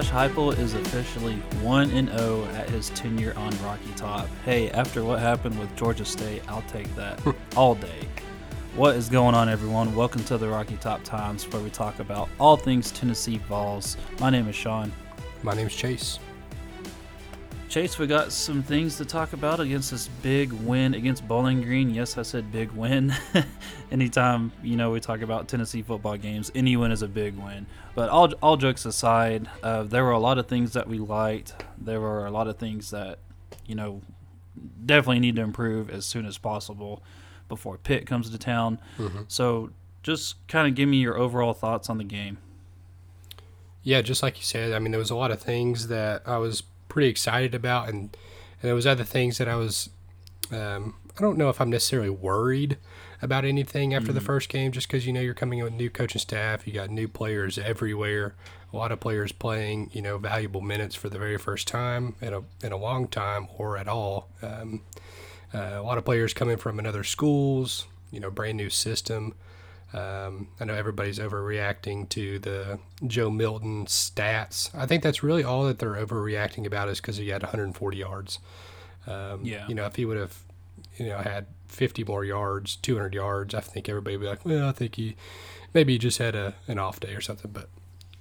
Josh Heupel is officially 1 and 0 at his tenure on Rocky Top. Hey, after what happened with Georgia State, I'll take that hmm. all day. What is going on, everyone? Welcome to the Rocky Top Times, where we talk about all things Tennessee Vols. My name is Sean. My name is Chase. Chase, we got some things to talk about against this big win against Bowling Green. Yes, I said big win. Anytime you know we talk about Tennessee football games, any win is a big win. But all all jokes aside, uh, there were a lot of things that we liked. There were a lot of things that you know definitely need to improve as soon as possible before Pitt comes to town. Mm-hmm. So just kind of give me your overall thoughts on the game. Yeah, just like you said, I mean, there was a lot of things that I was pretty excited about, and and there was other things that I was. Um, I don't know if I'm necessarily worried about anything after mm-hmm. the first game, just because you know you're coming in with new coaching staff, you got new players everywhere, a lot of players playing you know valuable minutes for the very first time in a in a long time or at all. Um, uh, a lot of players coming from another schools, you know, brand new system. Um, I know everybody's overreacting to the Joe Milton stats. I think that's really all that they're overreacting about is because he had 140 yards. Um, yeah. You know, if he would have, you know, had 50 more yards, 200 yards, I think everybody would be like, well, I think he maybe he just had a an off day or something. But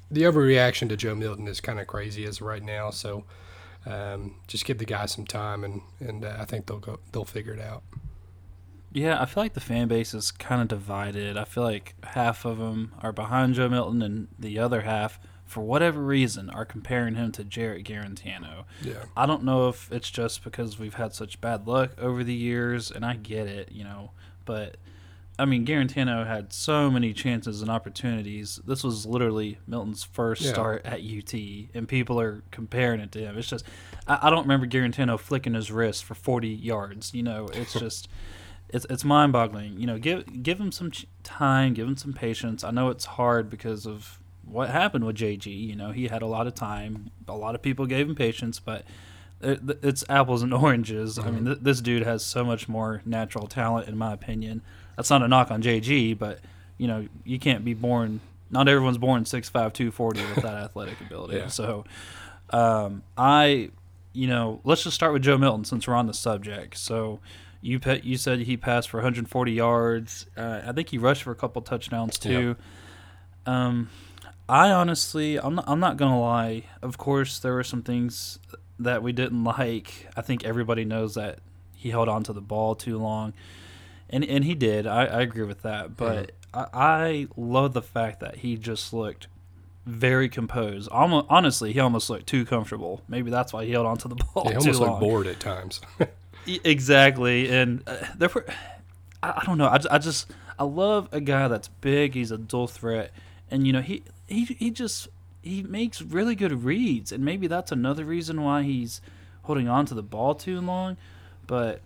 the overreaction to Joe Milton is kind of crazy as right now. So um, just give the guy some time, and and uh, I think they'll go they'll figure it out. Yeah, I feel like the fan base is kind of divided. I feel like half of them are behind Joe Milton, and the other half, for whatever reason, are comparing him to Jarrett Guarantano. Yeah. I don't know if it's just because we've had such bad luck over the years, and I get it, you know, but I mean, Guarantano had so many chances and opportunities. This was literally Milton's first yeah. start at UT, and people are comparing it to him. It's just, I, I don't remember Guarantano flicking his wrist for 40 yards. You know, it's just it's it's mind boggling. You know, give give him some time, give him some patience. I know it's hard because of what happened with JG. You know, he had a lot of time. A lot of people gave him patience, but it, it's apples and oranges. Mm-hmm. I mean, mm-hmm. th- this dude has so much more natural talent, in my opinion. That's not a knock on JG, but you know, you can't be born. Not everyone's born six five two forty with that athletic ability. Yeah. So, um, I, you know, let's just start with Joe Milton since we're on the subject. So you pe- you said he passed for 140 yards. Uh, I think he rushed for a couple touchdowns too. Um, I honestly, I'm not, I'm not gonna lie. Of course, there were some things that we didn't like. I think everybody knows that he held on to the ball too long, and and he did. I, I agree with that. But mm. I, I love the fact that he just looked very composed. Almost, honestly, he almost looked too comfortable. Maybe that's why he held on to the ball. he almost looked bored at times. Exactly, and uh, therefore, I, I, don't know. I, I just I love a guy that's big. He's a dual threat, and you know he he he just he makes really good reads, and maybe that's another reason why he's holding on to the ball too long. But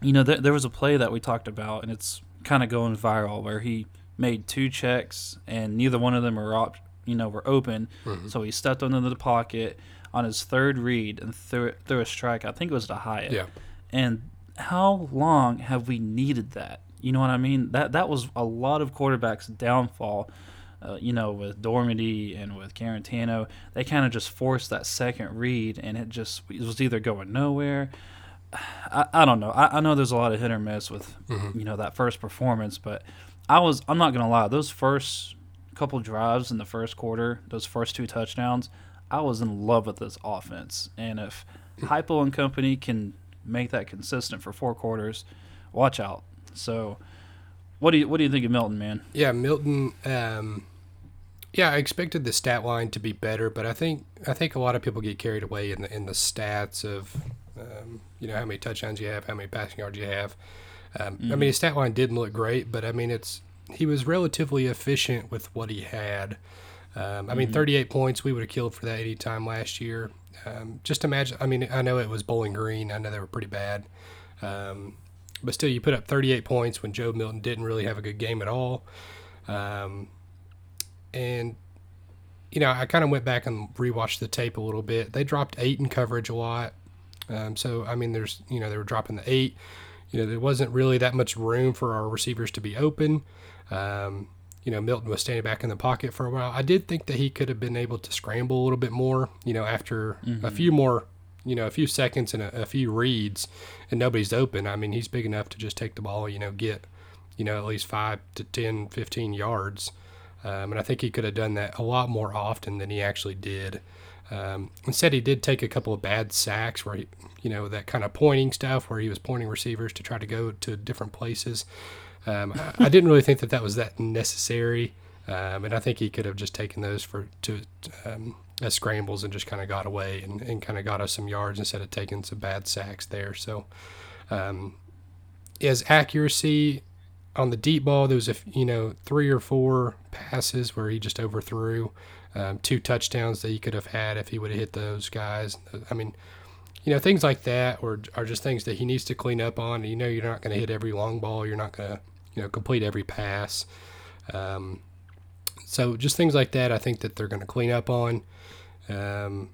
you know, there, there was a play that we talked about, and it's kind of going viral where he made two checks, and neither one of them were op- you know were open. Mm-hmm. So he stepped into the pocket on his third read and threw threw a strike. I think it was to Hyatt. Yeah. And how long have we needed that? You know what I mean? That that was a lot of quarterbacks' downfall. Uh, you know, with Dormady and with Guarantano, they kind of just forced that second read, and it just it was either going nowhere. I, I don't know. I, I know there's a lot of hit or miss with mm-hmm. you know that first performance, but I was I'm not gonna lie. Those first couple drives in the first quarter, those first two touchdowns, I was in love with this offense. And if Heupel and company can make that consistent for four quarters, watch out. So, what do you what do you think of Milton, man? Yeah, Milton. Um, yeah, I expected the stat line to be better, but I think I think a lot of people get carried away in the in the stats of um, you know how many touchdowns you have, how many passing yards you have. Um, mm-hmm. I mean, his stat line didn't look great, but I mean, it's he was relatively efficient with what he had. Um, I mean, mm-hmm. 38 points we would have killed for that any time last year. Um, just imagine. I mean, I know it was Bowling Green. I know they were pretty bad, um, but still, you put up 38 points when Joe Milton didn't really have a good game at all. Um, and you know, I kind of went back and rewatched the tape a little bit. They dropped eight in coverage a lot. Um, so I mean, there's you know they were dropping the eight. You know, there wasn't really that much room for our receivers to be open. Um, you know, Milton was standing back in the pocket for a while. I did think that he could have been able to scramble a little bit more, you know, after mm-hmm. a few more, you know, a few seconds and a, a, few reads and nobody's open. I mean, he's big enough to just take the ball, you know, get, you know, at least five to 10, 15 yards. Um, and I think he could have done that a lot more often than he actually did. Um, instead, he did take a couple of bad sacks where he, you know, that kind of pointing stuff where he was pointing receivers to try to go to different places. Um, I, didn't really think that that was that necessary, um, and I think he could have just taken those for to um, as scrambles and just kind of got away and, and kind of got us some yards instead of taking some bad sacks there. So, um, his accuracy on the deep ball, there was a you know three or four passes where he just overthrew. Um, two touchdowns that he could have had if he would have hit those guys. I mean, you know, things like that or are just things that he needs to clean up on. You know, you're not going to hit every long ball. You're not going to you know, complete every pass. Um, so just things like that, I think that they're going to clean up on. Um,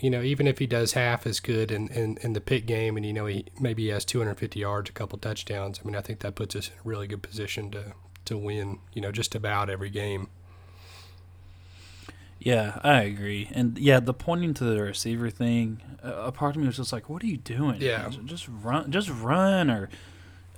you know, even if he does half as good in, in, in the Pitt game and, you know, he maybe he has 250 yards, a couple touchdowns, I mean, I think that puts us in a really good position to, to win, you know, just about every game. Yeah, I agree. And yeah, the pointing to the receiver thing, a part of me was just like, what are you doing? Yeah. Just run, just run or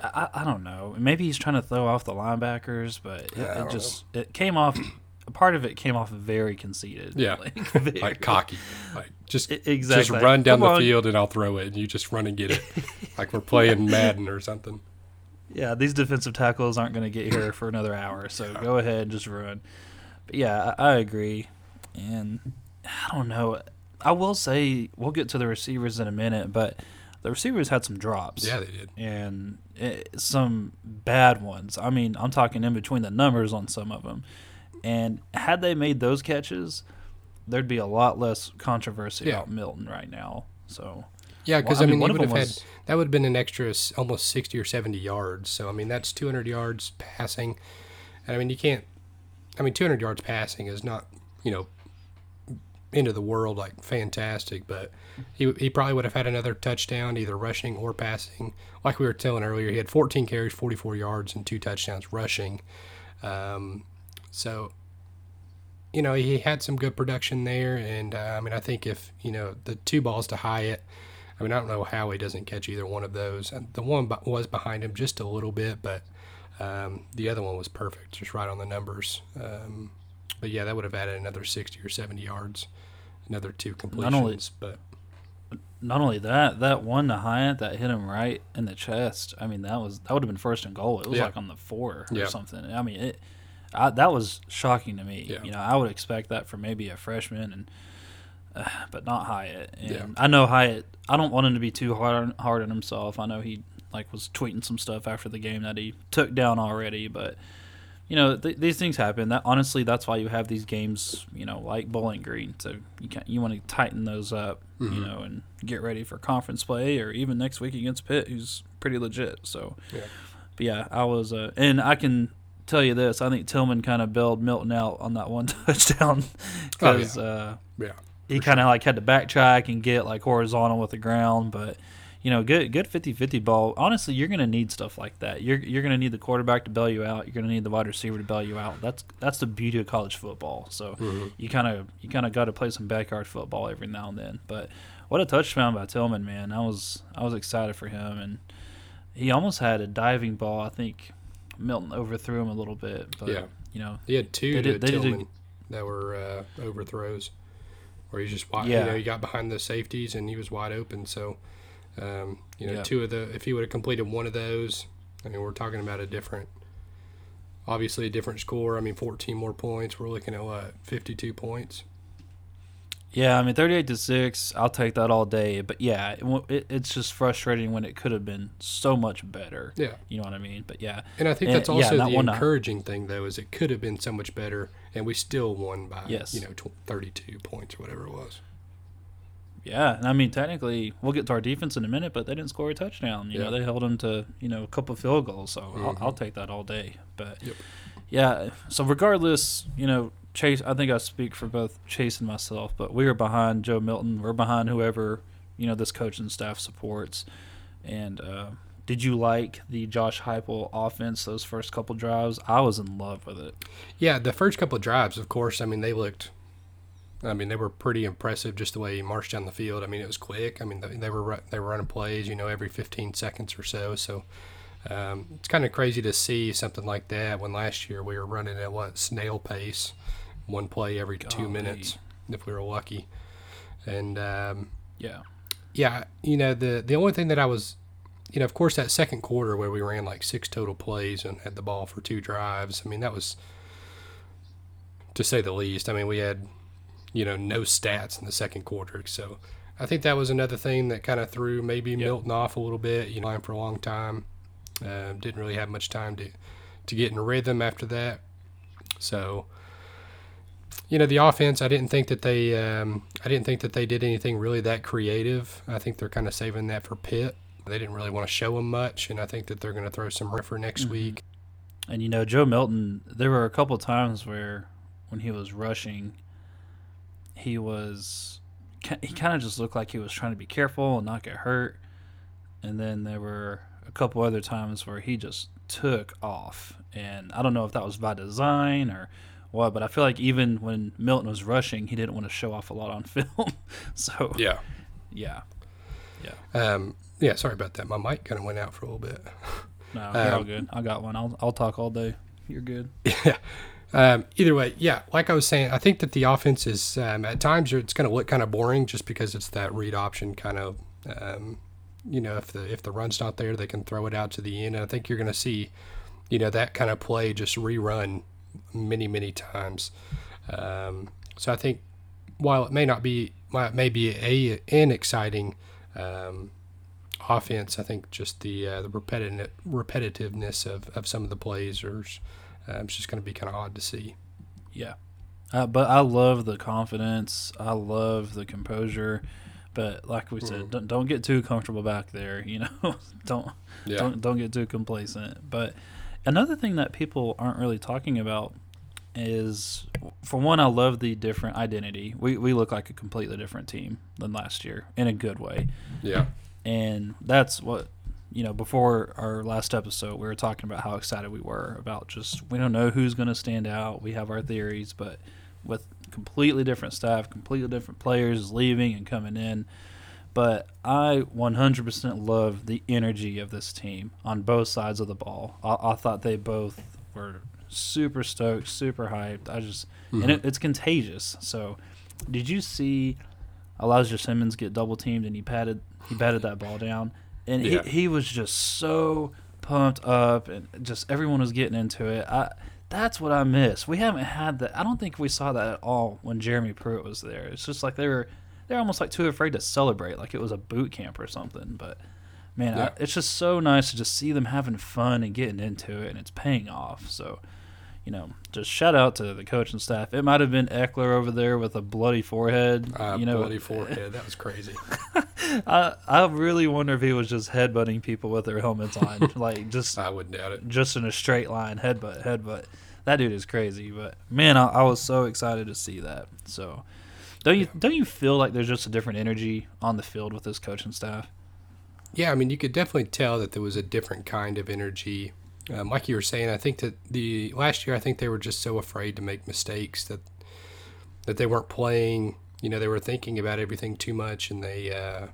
I, I don't know. Maybe he's trying to throw off the linebackers, but it, yeah, it just know. it came off. A part of it came off very conceited. Yeah, like, very, like cocky. Like just exactly. just run down Come the on. field and I'll throw it, and you just run and get it, like we're playing Madden or something. Yeah, these defensive tackles aren't going to get here for another hour, so go ahead and just run. But yeah, I, I agree, and I don't know. I will say we'll get to the receivers in a minute, but the receivers had some drops. Yeah, they did. And it, some bad ones. I mean, I'm talking in between the numbers on some of them. And had they made those catches, there'd be a lot less controversy yeah. about Milton right now. So. Yeah, because well, I, mean, mean he would have was, had that would have been an extra almost sixty or seventy yards. So I mean, that's two hundred yards passing, and I mean you can't. I mean, two hundred yards passing is not you know into the world like fantastic, but he, he probably would have had another touchdown, either rushing or passing. Like we were telling earlier, he had 14 carries, 44 yards, and two touchdowns rushing. Um, so, you know, he had some good production there. And uh, I mean, I think if, you know, the two balls to Hyatt, I mean, I don't know how he doesn't catch either one of those. The one was behind him just a little bit, but um, the other one was perfect, just right on the numbers. Um, but yeah, that would have added another 60 or 70 yards, another two completions. Not only, but not only that, that one to Hyatt that hit him right in the chest. I mean, that was that would have been first and goal. It was yeah. like on the four or yeah. something. I mean, it I, that was shocking to me. Yeah. You know, I would expect that for maybe a freshman, and uh, but not Hyatt. And I know Hyatt. I don't want him to be too hard hard on himself. I know he like was tweeting some stuff after the game that he took down already, but you know th- these things happen. That honestly, that's why you have these games. You know, like Bowling Green. So you can you want to tighten those up. Mm-hmm. You know, and get ready for conference play or even next week against Pitt, who's pretty legit. So, yeah. but yeah, I was, uh, and I can tell you this: I think Tillman kind of bailed Milton out on that one touchdown because oh, yeah. Uh, yeah. he kind of like had to backtrack and get like horizontal with the ground, but you know, good good 50-50 ball. Honestly, you're going to need stuff like that. You're you're going to need the quarterback to bail you out. You're going to need the wide receiver to bail you out. That's that's the beauty of college football. So mm-hmm. you kind of you kind of got to play some backyard football every now and then. But what a touchdown by Tillman, man! I was I was excited for him, and he almost had a diving ball. I think Milton overthrew him a little bit, but yeah. you know he had two did, Tillman that were uh, overthrows where he just wide, yeah. you know he got behind the safeties and he was wide open. So um, you know, two of the if he would have completed one of those, I mean, we're talking about a different, obviously a different score. I mean, 14 more points. We're looking at what 52 points. Yeah, I mean, 38 to six. I'll take that all day. But yeah, it, it's just frustrating when it could have been so much better. Yeah, you know what I mean. But yeah, and I think and, that's also yeah, the encouraging thing though is it could have been so much better, and we still won by yes. you know 32 points or whatever it was. Yeah, and I mean technically we'll get to our defense in a minute, but they didn't score a touchdown. You yeah. know, they held them to you know a couple field goals, so mm-hmm. I'll, I'll, take that all day. But yep. yeah, so regardless, you know Chase. I think I speak for both Chase and myself, but we are behind Joe Milton. We're behind whoever you know this coaching staff supports, and uh, Did you like the Josh Heupel offense those first couple drives? I was in love with it. Yeah, the first couple drives, of course. I mean, they looked. I mean, they were pretty impressive just the way he marched down the field. I mean, it was quick. I mean, they were they were running plays, you know, every 15 seconds or so. So um, it's kind of crazy to see something like that when last year we were running at what snail pace, one play every Golly. two minutes if we were lucky. And um, yeah, yeah, you know the the only thing that I was you know, of course, that second quarter where we ran like six total plays and had the ball for two drives, I mean, that was, to say the least. I mean, we had, you know, no stats in the second quarter. So I think that was another thing that kind of threw maybe yep. Milton off a little bit, you know, for a long time. Uh, didn't really have much time to, to get in rhythm after that. So, you know, the offense, I didn't think that they, um, I didn't think that they did anything really that creative. I think they're kind of saving that for Pitt. They didn't really want to show him much, and I think that they're going to throw some for next mm-hmm. week. And you know, Joe Milton, there were a couple times where when he was rushing, he was he kind of just looked like he was trying to be careful and not get hurt. And then there were a couple other times where he just took off, and I don't know if that was by design or what, but I feel like even when Milton was rushing, he didn't want to show off a lot on film. so yeah, yeah, yeah. Um, yeah, sorry about that. My mic kind of went out for a little bit. No, you're um, all good. I got one. I'll I'll talk all day. You're good. Yeah. Um, either way, yeah. Like I was saying, I think that the offense is um, at times it's going to look kind of boring just because it's that read option kind of. Um, you know, if the if the run's not there, they can throw it out to the end. And I think you're going to see, you know, that kind of play just rerun many many times. Um, so I think while it may not be, it may be a an exciting um, offense, I think just the uh, the repetitive repetitiveness of, of some of the plays are uh, it's just going to be kind of odd to see. Yeah, uh, but I love the confidence. I love the composure. But like we said, mm. don't, don't get too comfortable back there. You know, don't yeah. don't don't get too complacent. But another thing that people aren't really talking about is for one, I love the different identity. We we look like a completely different team than last year in a good way. Yeah and that's what you know before our last episode we were talking about how excited we were about just we don't know who's going to stand out. We have our theories but with completely different staff completely different players leaving and coming in. But i 100% love the energy of this team on both sides of the ball. I, I thought they both were super stoked super hyped. I just mm-hmm. and it, it's contagious. So did you see Elijah Simmons get double teamed and he patted he batted that ball down, and yeah. he he was just so pumped up, and just everyone was getting into it. I that's what I miss. We haven't had that. I don't think we saw that at all when Jeremy Pruitt was there. It's just like they were they're almost like too afraid to celebrate, like it was a boot camp or something. But man, yeah. I, it's just so nice to just see them having fun and getting into it, and it's paying off. So you know, just shout out to the coaching staff. It might have been Eckler over there with a bloody forehead. Uh, you know, bloody forehead. That was crazy. I I really wonder if he was just headbutting people with their helmets on, like just. I wouldn't doubt it. Just in a straight line, headbutt, headbutt. That dude is crazy. But man, I, I was so excited to see that. So, don't you don't you feel like there's just a different energy on the field with this coaching staff? Yeah, I mean, you could definitely tell that there was a different kind of energy um, like you were saying, I think that the last year, I think they were just so afraid to make mistakes that that they weren't playing. You know, they were thinking about everything too much, and they uh,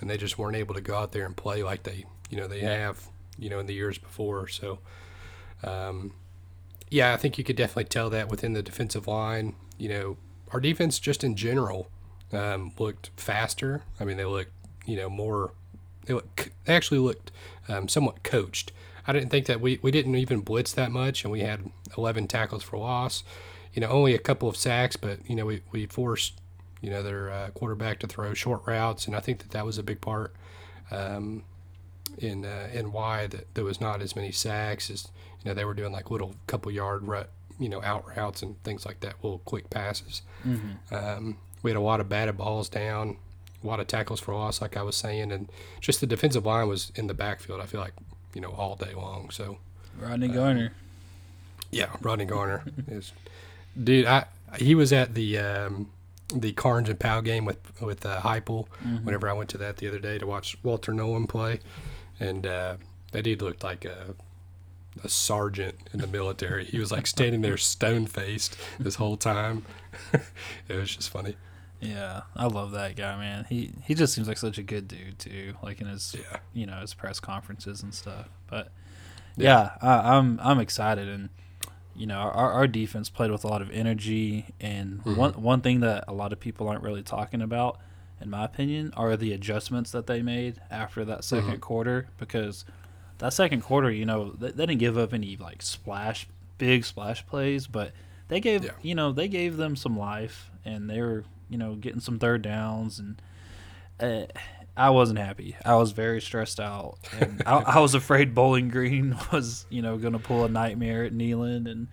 and they just weren't able to go out there and play like they you know they have you know in the years before. So, um, yeah, I think you could definitely tell that within the defensive line. You know, our defense just in general um, looked faster. I mean, they looked you know more. They, look, they actually looked um, somewhat coached. I didn't think that we, we didn't even blitz that much, and we had 11 tackles for loss. You know, only a couple of sacks, but you know we, we forced you know their uh, quarterback to throw short routes, and I think that that was a big part um, in uh, in why that there was not as many sacks as you know they were doing like little couple yard rut, you know out routes and things like that, little quick passes. Mm-hmm. Um, we had a lot of batted balls down, a lot of tackles for loss, like I was saying, and just the defensive line was in the backfield. I feel like you know, all day long. So Rodney uh, Garner. Yeah, Rodney Garner is, dude. I he was at the um, the Karns and Powell game with with uh, Heupel. Mm-hmm. Whenever I went to that the other day to watch Walter Nolen play, and uh, that dude looked like a a sergeant in the military. He was like standing there stone faced this whole time. it was just funny. Yeah, I love that guy, man. He he just seems like such a good dude too, like in his Yeah. you know his press conferences and stuff. But yeah, I, I'm I'm excited, and you know our our defense played with a lot of energy. And Mhm. one one thing that a lot of people aren't really talking about, in my opinion, are the adjustments that they made after that 2nd Mhm. quarter because that second quarter, you know, they, they didn't give up any like splash big splash plays, but they gave Yeah. you know they gave them some life, and they were you know getting some third downs and. Uh, I wasn't happy. I was very stressed out, and I, I was afraid Bowling Green was, you know, going to pull a nightmare at Neyland, and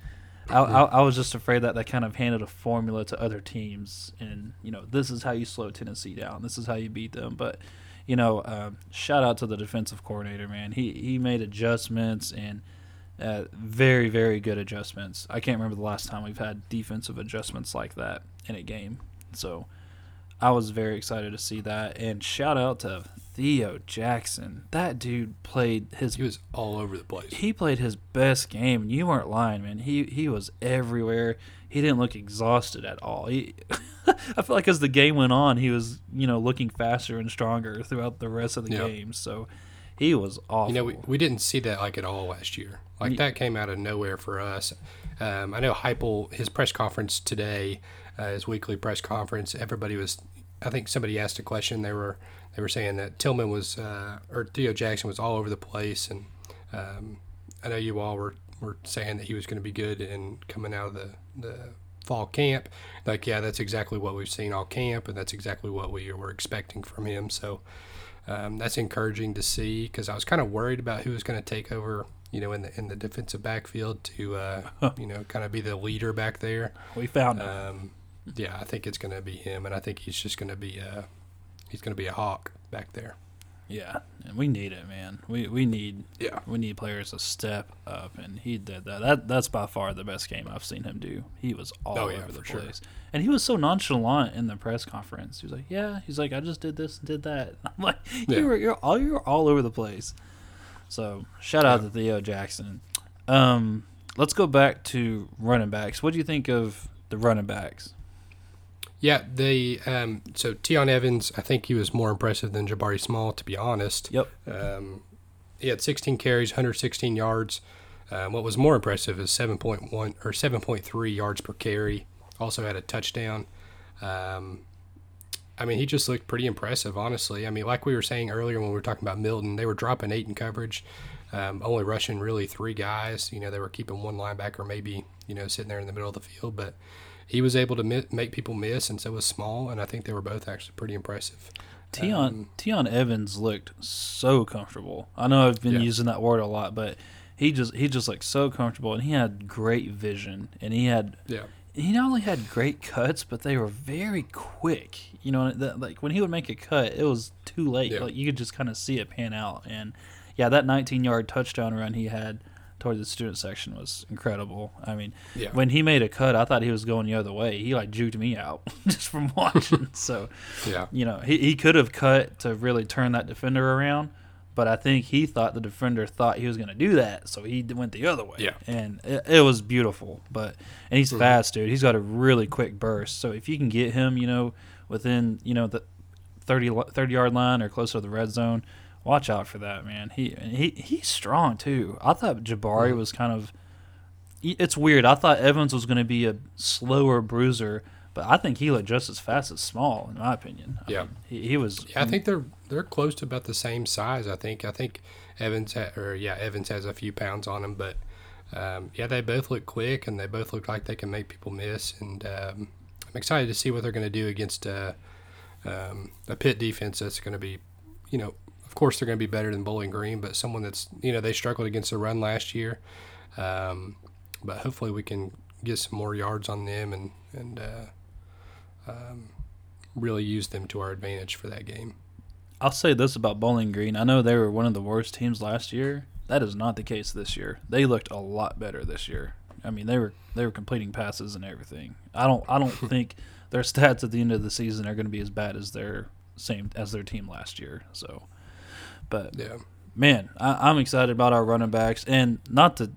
I, I, I was just afraid that they kind of handed a formula to other teams, and you know, this is how you slow Tennessee down. This is how you beat them. But you know, um, shout out to the defensive coordinator, man. He he made adjustments and uh, very very good adjustments. I can't remember the last time we've had defensive adjustments like that in a game. So I was very excited to see that. And shout out to Theo Jackson. That dude played his He was all over the place. he played his best game. and You weren't lying, man. He he was everywhere. He didn't look exhausted at all. He, I feel like as the game went on, he was you know looking faster and stronger throughout the rest of the Yeah. game. So he was awful. You know, we, we didn't see that like at all last year. Like Ye- that came out of nowhere for us. Um, I know Heupel, his press conference today, uh, his weekly press conference. Everybody was, I think somebody asked a question. They were they were saying that Tillman was uh, or Theo Jackson was all over the place, and um, I know you all were were saying that he was going to be good and coming out of the the fall camp. Like, yeah, that's exactly what we've seen all camp, and that's exactly what we were expecting from him. So um, that's encouraging to see because I was kind of worried about who was going to take over, you know, in the in the defensive backfield to, uh, you know, kind of be the leader back there. we found him. Um, yeah, I think it's going to be him, and I think he's just going to be a he's going to be a hawk back there. yeah, and we need it, man. We we need Yeah, we need players to step up, and he did that. That that's by far the best game I've seen him do. He was all Oh, yeah, over the for sure. place, and he was so nonchalant in the press conference. He was like, "Yeah," he's like, "I just did this and did that." I'm like, Yeah. "You were you're all you're all over the place." So shout out Yeah. to Theo Jackson. Um, let's go back to running backs. What do you think of the running backs? Yeah. They um, so Tiyon Evans, I think he was more impressive than Jabari Small, to be honest. Yep. Um, he had 16 carries, 116 yards. Um, what was more impressive is 7.1 or 7.3 yards per carry. Also had a touchdown. Um, I mean, he just looked pretty impressive, honestly. I mean, like we were saying earlier when we were talking about Milton, they were dropping eight in coverage, um, only rushing really three guys. You know, they were keeping one linebacker maybe, you know, sitting there in the middle of the field, but he was able to mi- make people miss, and so was Small, and I think they were both actually pretty impressive. Tiyon Um, Tiyon Evans looked so comfortable. I know I've been Yeah. using that word a lot, but he just he just looked so comfortable, and he had great vision, and he had Yeah. he not only had great cuts, but they were very quick. You know, that, like when he would make a cut, it was too late. Yeah. Like you could just kind of see it pan out, and yeah, that 19 yard touchdown run he had toward the student section was incredible. I mean, Yeah. when he made a cut, I thought he was going the other way. He like juked me out just from watching. so Yeah. you know, he, he could have cut to really turn that defender around, but I think he thought the defender thought he was going to do that, so he went the other way. Yeah. And it, it was beautiful. But and he's Mhm. fast, dude. He's got a really quick burst. So if you can get him, you know, within, you know, the 30, li- 30 yard line or closer to the red zone, watch out for that, man. He he he's strong too. I thought Jabari was kind of it's weird. I thought Evans was going to be a slower bruiser, but I think he looked just as fast as Small, in my opinion. I Yeah. mean, he, he was. Yeah, I think they're they're close to about the same size. I think I think Evans ha- or yeah Evans has a few pounds on him, but um, yeah they both look quick and they both look like they can make people miss. And um, I'm excited to see what they're going to do against uh, um, a Pitt defense that's going to be, you know, of course they're going to be better than Bowling Green, but someone that's you know they struggled against the run last year. Um, but hopefully we can get some more yards on them and and uh, um, really use them to our advantage for that game. I'll say this about Bowling Green. I know they were one of the worst teams last year. That is not the case this year. They looked a lot better this year. I mean, they were they were completing passes and everything. I don't I don't think their stats at the end of the season are going to be as bad as their same as their team last year. So, but Yeah. man, I, I'm excited about our running backs, and not to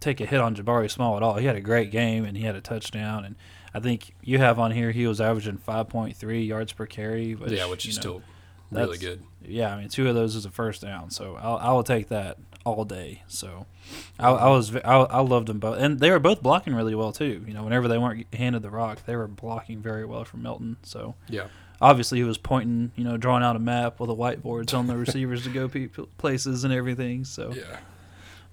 take a hit on Jabari Small at all. He had a great game, and he had a touchdown, and I think you have on here he was averaging 5.3 yards per carry. Which, yeah, which is know, still really good. Yeah, I mean, two of those is a first down, so I'll, I will take that all day. So I, I was I, I loved them both, and they were both blocking really well too. You know, whenever they weren't handed the rock, they were blocking very well from Milton. So yeah, obviously he was pointing, you know, drawing out a map with a whiteboard telling the receivers to go pe- places and everything. So yeah,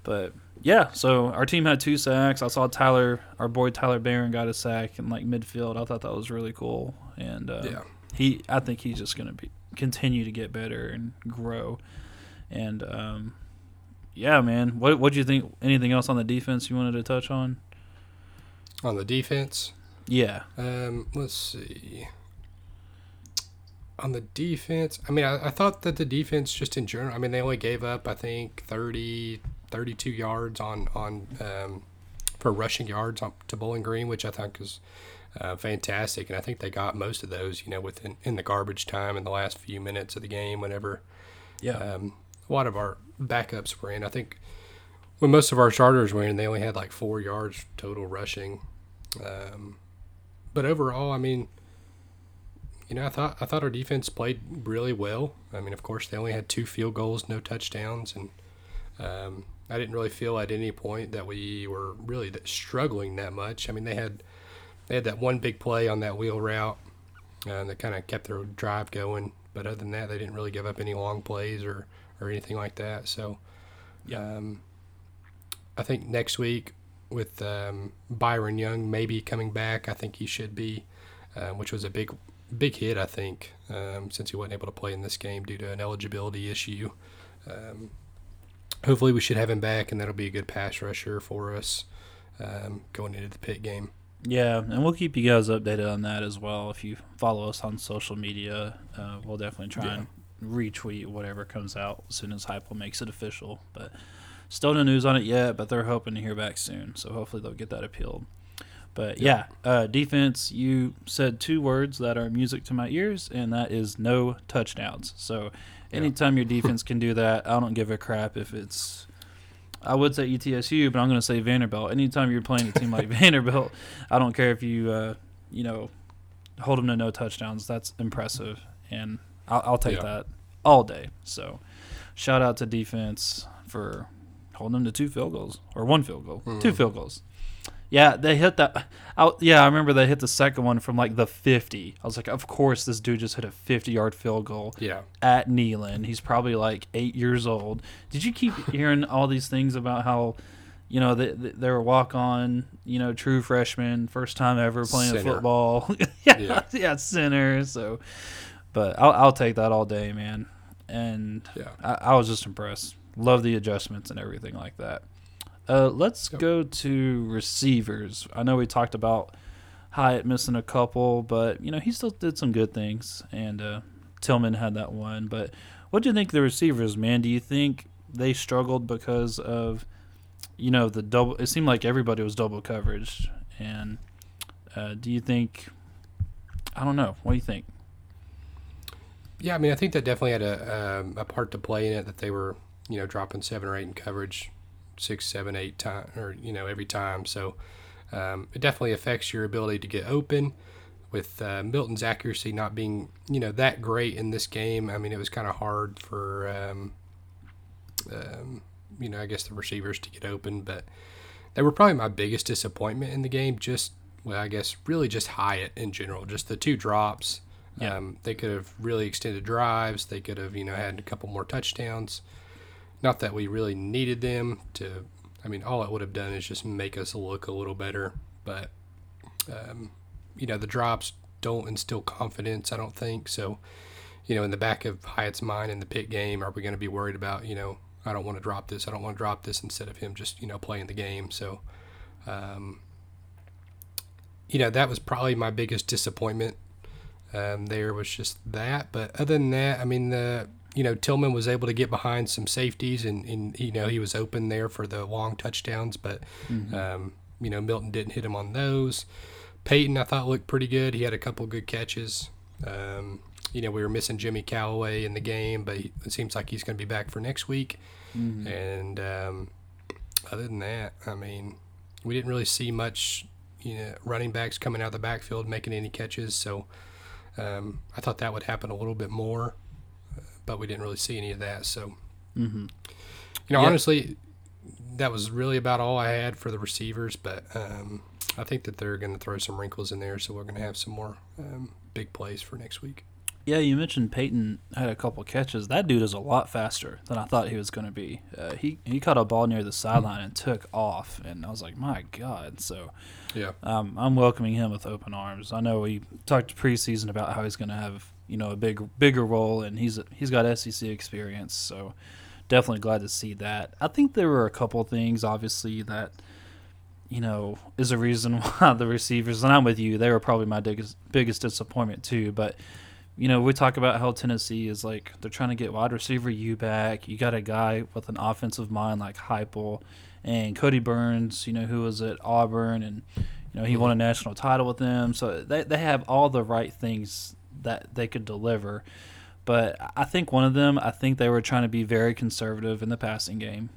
but yeah, so our team had two sacks. I saw Tyler, our boy Tyler Baron, got a sack in like midfield. I thought that was really cool, and uh, yeah, he I think he's just gonna be continue to get better and grow, and um, yeah, man. What what do you think? Anything else on the defense you wanted to touch on? On the defense, yeah. Um, let's see. On the defense, I mean, I, I thought that the defense just in general, I mean, they only gave up, I think, 30, 32 yards on on um, for rushing yards on, to Bowling Green, which I think is uh, fantastic. And I think they got most of those, you know, within in the garbage time in the last few minutes of the game. Whenever, yeah, um, a lot of our backups were in. I think when most of our starters were in, they only had like four yards total rushing. Um, but overall, I mean, you know, I thought I thought our defense played really well. I mean, of course, they only had two field goals, no touchdowns, and um, I didn't really feel at any point that we were really struggling that much. I mean, they had they had that one big play on that wheel route uh, that kind of kept their drive going. But other than that, they didn't really give up any long plays or, or anything like that. So, yeah. Um, I think next week with um, Byron Young maybe coming back, I think he should be, uh, which was a big big hit I think um, since he wasn't able to play in this game due to an eligibility issue. Um, hopefully, we should have him back, and that'll be a good pass rusher for us um, going into the Pitt game. Yeah, and we'll keep you guys updated on that as well. If you follow us on social media, uh, we'll definitely try yeah. and retweet whatever comes out as soon as Heupel makes it official. But still no news on it yet, but they're hoping to hear back soon. So hopefully they'll get that appealed. But yeah, yeah uh, defense, you said two words that are music to my ears, and that is no touchdowns. So anytime your defense can do that, I don't give a crap if it's I would say ETSU, but I'm going to say Vanderbilt. Anytime you're playing a team like Vanderbilt, I don't care if you, uh, you know, hold them to no touchdowns. That's impressive, and I'll, I'll take yeah. that all day. So, shout out to defense for holding them to two field goals or one field goal, mm. two field goals. Yeah, they hit that. I, yeah, I remember they hit the second one from like the 50. I was like, of course, this dude just hit a 50 yard field goal. Yeah. At Neyland, he's probably like eight years old. Did you keep hearing all these things about how, you know, they, they were walk on, you know, true freshman, first time ever playing center. football. yeah, yeah, yeah, center. So, but I'll, I'll take that all day, man. And yeah, I, I was just impressed. Love the adjustments and everything like that. Uh, let's go to receivers. I know we talked about Hyatt missing a couple, but you know he still did some good things, and uh, Tillman had that one. But what do you think the receivers, man? Do you think they struggled because of you know the double? It seemed like everybody was double coverage, and uh, do you think? I don't know. What do you think? Yeah, I mean, I think that definitely had a um, a part to play in it that they were you know dropping seven or eight in coverage six, seven, eight times, or you know, every time. So um, it definitely affects your ability to get open. With uh, Milton's accuracy not being, you know, that great in this game, I mean, it was kind of hard for, um, um, you know, I guess the receivers to get open. But they were probably my biggest disappointment in the game. Just, well, I guess, really just Hyatt in general. Just the two drops. Yeah. Um, they could have really extended drives. They could have, you know, had a couple more touchdowns. Not that we really needed them to. I mean, all it would have done is just make us look a little better. But, um, you know, the drops don't instill confidence, I don't think. So, you know, in the back of Hyatt's mind in the Pitt game, are we going to be worried about, you know, I don't want to drop this, I don't want to drop this instead of him just, you know, playing the game. So, um, you know, that was probably my biggest disappointment. Um, there was just that. But other than that, I mean, the you know, Tillman was able to get behind some safeties and, and you know, he was open there for the long touchdowns, but, mm-hmm. um, you know, Milton didn't hit him on those. Payton, I thought looked pretty good. He had a couple good catches. Um, you know, we were missing Jimmy Calloway in the game, but he, it seems like he's going to be back for next week. Mm-hmm. And um, other than that, I mean, we didn't really see much, you know, running backs coming out of the backfield making any catches. So um, I thought that would happen a little bit more, but we didn't really see any of that. So, mm-hmm. you know, yeah. honestly, that was really about all I had for the receivers. But um, I think that they're going to throw some wrinkles in there, so we're going to have some more um, big plays for next week. Yeah, you mentioned Payton had a couple catches. That dude is a lot faster than I thought he was going to be. Uh, he he caught a ball near the sideline and took off, and I was like, my God. So, yeah, um, I'm welcoming him with open arms. I know we talked preseason about how he's going to have you know a big bigger role, and he's he's got SEC experience. So, definitely glad to see that. I think there were a couple things, obviously, that you know is a reason why the receivers. And I'm with you; they were probably my biggest biggest disappointment too, but you know, we talk about how Tennessee is like they're trying to get wide receiver you back. You got a guy with an offensive mind like Heupel and Kodi Burns, you know, who was at Auburn and you know he won a mm-hmm. national title with them. So they they have all the right things that they could deliver. But I think one of them, I think they were trying to be very conservative in the passing game.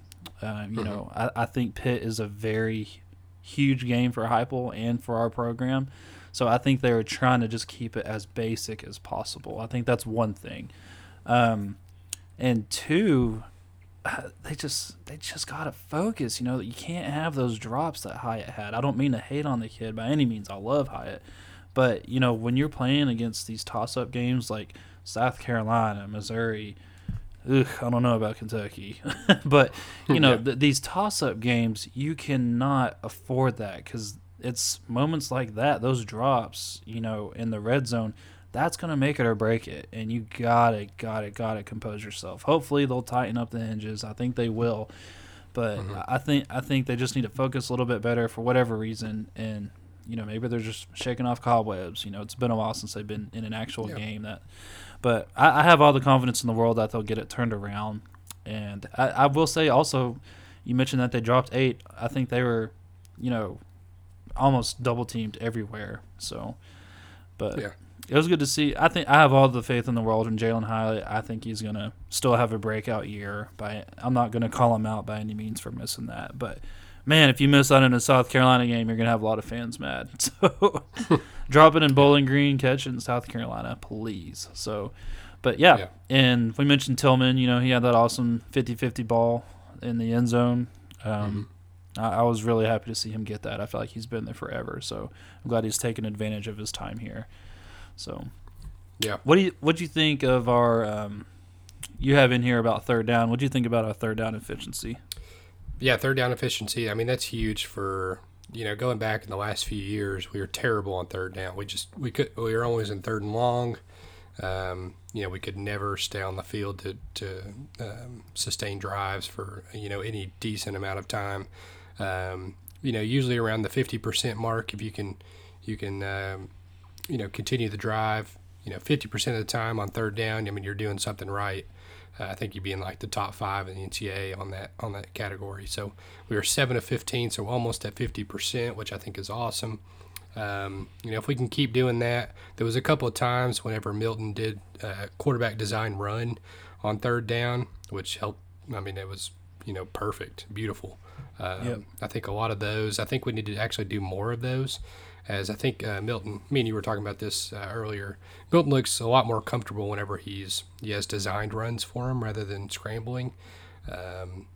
Um, you mm-hmm. know, I, I think Pitt is a very huge game for Heupel and for our program. So I think they were trying to just keep it as basic as possible. I think that's one thing. Um, and two, they just they just gotta focus. You know, you can't have those drops that Hyatt had. I don't mean to hate on the kid by any means. I love Hyatt, but you know when you're playing against these toss-up games like South Carolina, Missouri. Ugh, I don't know about Kentucky, but you know yeah. th- these toss-up games, you cannot afford that because it's moments like that, those drops, you know, in the red zone, that's going to make it or break it. And you got to, got to, got to compose yourself. Hopefully they'll tighten up the hinges. I think they will. But mm-hmm. I think I think they just need to focus a little bit better for whatever reason, and you know maybe they're just shaking off cobwebs. You know it's been a while since they've been in an actual yeah. game that, but I, I, have all the confidence in the world that they'll get it turned around. And I, I will say also, you mentioned that they dropped eight. I think they were, you know, almost double teamed everywhere. So, but yeah. It was good to see. I think I have all the faith in the world in Jalin Hyatt. I think he's gonna still have a breakout year. By I'm not gonna call him out by any means for missing that, but man, if you miss out in a South Carolina game, you're gonna have a lot of fans mad. So drop it in Bowling Green, catch it in South Carolina, please. So, but yeah, yeah, and we mentioned Tillman. You know, he had that awesome 50-50 ball in the end zone. Um, mm-hmm. I, I was really happy to see him get that. I feel like he's been there forever, so I'm glad he's taken advantage of his time here. So, yeah. What do you what do you think of our? Um, you have in here about third down. What do you think about our third down efficiency? Yeah, third down efficiency. I mean, that's huge for you know going back in the last few years. We were terrible on third down. We just we could we were always in third and long. Um, you know, we could never stay on the field to to um, sustain drives for you know any decent amount of time. Um, you know, usually around the 50% mark, if you can, you can, um, you know, continue the drive, you know, 50% of the time on third down, I mean, you're doing something right. Uh, I think you'd be in like the top five in the NCAA on that on that category. So we were seven of 15, so almost at 50%, which I think is awesome. Um, you know, if we can keep doing that, there was a couple of times whenever Milton did uh, quarterback design run on third down, which helped. I mean, it was you know perfect, beautiful. Um, yep. I think a lot of those. I think we need to actually do more of those. As I think uh, Milton, me and you were talking about this uh, earlier. Milton looks a lot more comfortable whenever he's he has designed runs for him rather than scrambling. Um,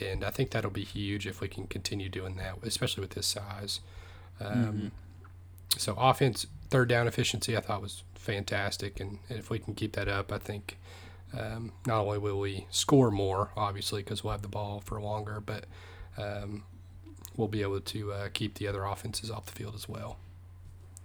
and I think that'll be huge if we can continue doing that, especially with his size. Um, mm-hmm. So offense, third down efficiency, I thought was fantastic, and, and if we can keep that up, I think um, not only will we score more, obviously, because we'll have the ball for longer, but um, we'll be able to uh, keep the other offenses off the field as well.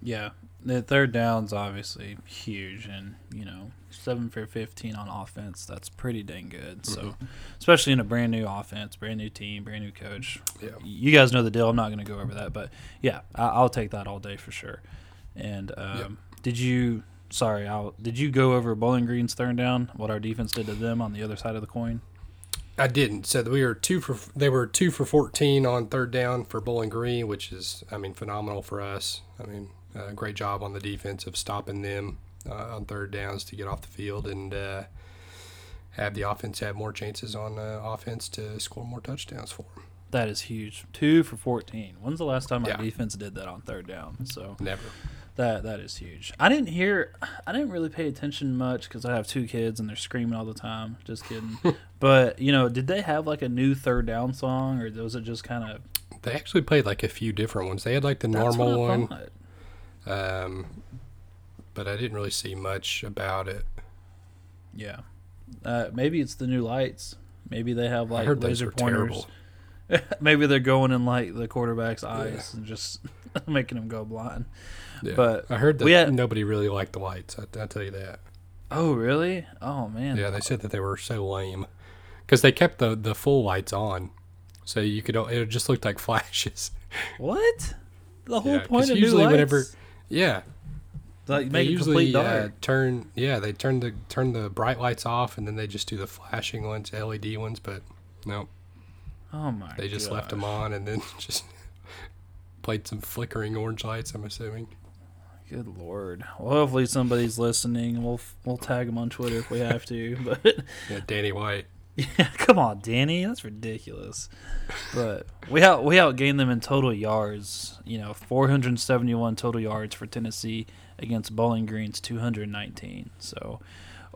Yeah, the third down's obviously huge, and you know, seven for fifteen on offense. That's pretty dang good. Mm-hmm. So, especially in a brand new offense, brand new team, brand new coach. Yeah, you guys know the deal. I'm not going to go over that, but yeah, I- will take that all day for sure. And um, yep. did you? Sorry, I'll, did you go over Bowling Green's third down? What our defense did to them on the other side of the coin? I didn't. So we were two for they were two for fourteen on third down for Bowling Green, which is I mean phenomenal for us. I mean, uh, great job on the defense of stopping them uh, on third downs to get off the field and uh, have the offense have more chances on uh, offense to score more touchdowns for them. That is huge. Two for 14. When's the last time our Yeah. defense did that on third down? So Never. That that is huge. I didn't hear. I didn't really pay attention much because I have two kids and they're screaming all the time. Just kidding. but you know, did they have like a new third down song, or was it just kind of They actually played like a few different ones. They had like the normal one, um, but I didn't really see much about it. Yeah. Uh, maybe it's the new lights. Maybe they have I like heard laser pointers. terrible. maybe they're going in like the quarterback's eyes and just making him go blind. Yeah. But I heard that had- nobody really liked the lights. I, I tell you that. Oh, really? Oh man. Yeah, they said that they were so lame because they kept the the full lights on, so you could it just looked like flashes. What? The whole Yeah, 'cause point of usually new lights? whenever- Yeah, like they make it usually complete uh, turn yeah they turn the turn the bright lights off and then they just do the flashing ones, LED ones. But no, oh my. they just left them on and then just played some flickering orange lights. I'm assuming. Good lord. Well, hopefully somebody's listening. We'll we'll tag them on Twitter if we have to. But Yeah, Danny White. yeah, come on, Danny, that's ridiculous. But we out we outgained them in total yards. You know, 471 total yards for Tennessee against Bowling Green's 219. So,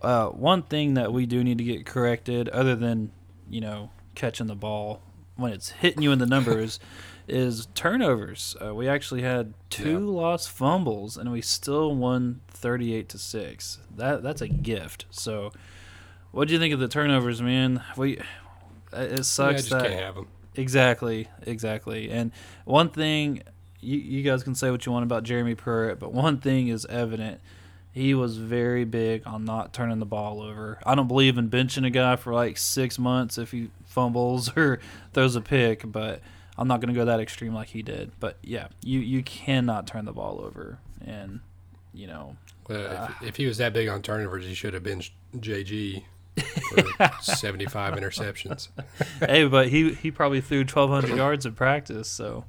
uh, one thing that we do need to get corrected, other than you know catching the ball when it's hitting you in the numbers, is turnovers. Uh, we actually had two lost fumbles, and we still won 38 to six. That that's a gift. So. What do you think of the turnovers, man? We it Yeah, I sucks that can't have them. exactly, exactly. And one thing you you guys can say what you want about Jeremy Pruitt, but one thing is evident. He was very big on not turning the ball over. I don't believe in benching a guy for like six months if he fumbles or throws a pick, but I'm not going to go that extreme like he did. But yeah, you you cannot turn the ball over, and you know Well, if, if he was that big on turnovers, he should have been JG for 75 interceptions. hey, but he he probably threw 1,200 yards in practice. So,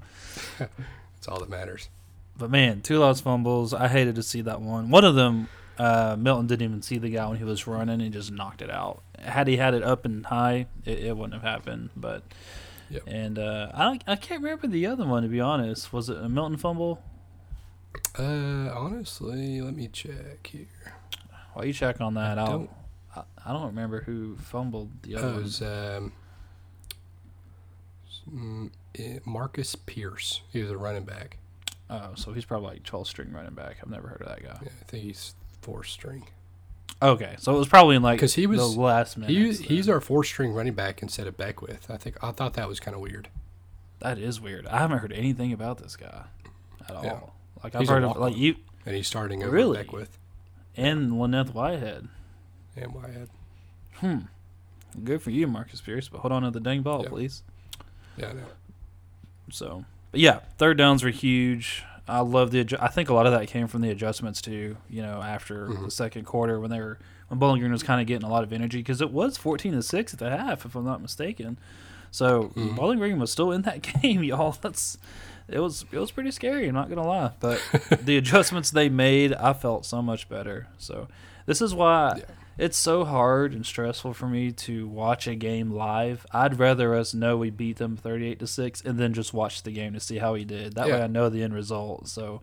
That's all that matters. but man, two lost fumbles. I hated to see that one. One of them, uh, Milton didn't even see the guy when he was running. He just knocked it out. Had he had it up and high, it, it wouldn't have happened. But Yep. and uh, I I can't remember the other one to be honest. Was it a Milton fumble? Uh, honestly, let me check here. While you check on that, I I'll. don't- I, I don't remember who fumbled the other Oh, it one. was um, mm, Marcus Pierce. He was a running back. Oh, so he's probably like 12 string running back. I've never heard of that guy. Yeah, I think he's four string. Okay, so it was probably in like 'Cause he was- the last minute. He, he's our four string running back instead of Beckwith. I think I thought that was kind of weird. That is weird. I haven't heard anything about this guy at all. Yeah. Like I've He's heard of like you And he's starting over Really? Beckwith and Len'Neth Whitehead. and Whitehead. Hmm. Good for you, Marcus Pierce. But hold on to the dang ball, Yeah. please. Yeah, I know. So, but yeah, third downs were huge. I love the. I think a lot of that came from the adjustments too. You know, after Mhm. the second quarter when they were when Bowling Green was kind of getting a lot of energy because it was fourteen to six at the half, if I'm not mistaken. So Mhm. Bowling Green was still in that game, y'all. That's it was it was pretty scary. I'm not gonna lie, but the adjustments they made, I felt so much better. So this is why Yeah. It's so hard and stressful for me to watch a game live. I'd rather us know we beat them 38 to 6 and then just watch the game to see how he did. That way I know the end result. So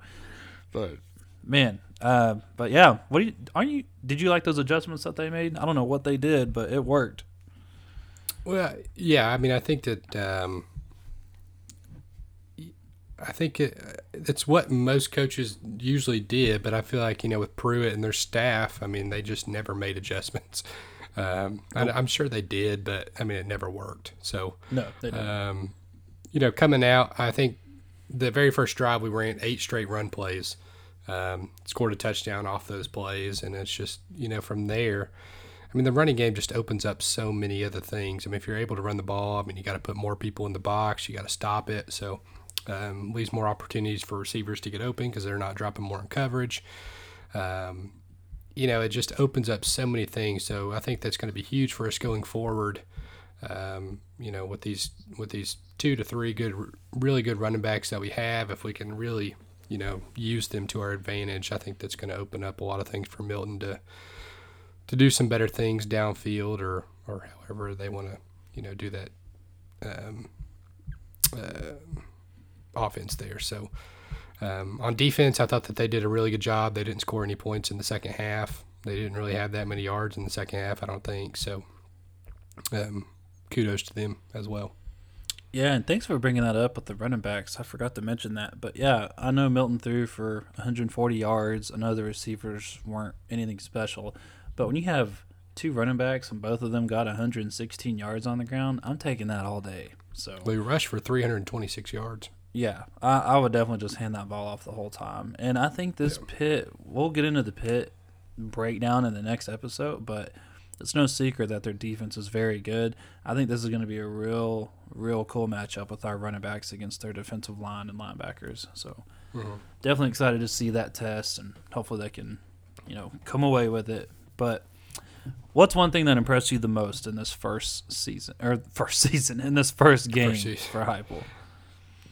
but man, uh, but yeah, what do you aren't you did you like those adjustments that they made? I don't know what they did, but it worked. Well, yeah, I mean, I think that um, I think it, it's what most coaches usually did, but I feel like you know with Pruitt and their staff, I mean, they just never made adjustments. Um, I, I'm sure they did, but I mean, it never worked. So, No, they didn't. um, you know, coming out, I think the very first drive we ran eight straight run plays, um, scored a touchdown off those plays, and it's just you know from there. I mean, the running game just opens up so many other things. I mean, if you're able to run the ball, I mean, you got to put more people in the box. You got to stop it. So, um, leaves more opportunities for receivers to get open because they're not dropping more in coverage. Um, you know, it just opens up so many things. So I think that's going to be huge for us going forward. Um, you know, with these with these two to three good, really good running backs that we have, if we can really you know, use them to our advantage, I think that's going to open up a lot of things for Milton to to do some better things downfield or or however they want to, you know, do that um, uh, offense there. So um, on defense, I thought that they did a really good job. They didn't score any points in the second half. They didn't really have that many yards in the second half, I don't think. So um, kudos to them as well. Yeah, and thanks for bringing that up with the running backs. I forgot to mention that. But yeah, I know Milton threw for 140 yards. I know the receivers weren't anything special. But when you have two running backs and both of them got 116 yards on the ground, I'm taking that all day. So we rushed for 326 yards. Yeah, I, I would definitely just hand that ball off the whole time. And I think this yeah. Pitt, we'll get into the Pitt breakdown in the next episode, but it's no secret that their defense is very good. I think this is going to be a real, real cool matchup with our running backs against their defensive line and linebackers. So mm-hmm. definitely excited to see that test, and hopefully they can, you know, come away with it. But what's one thing that impressed you the most in this first season or first season in this first game first for Heupel?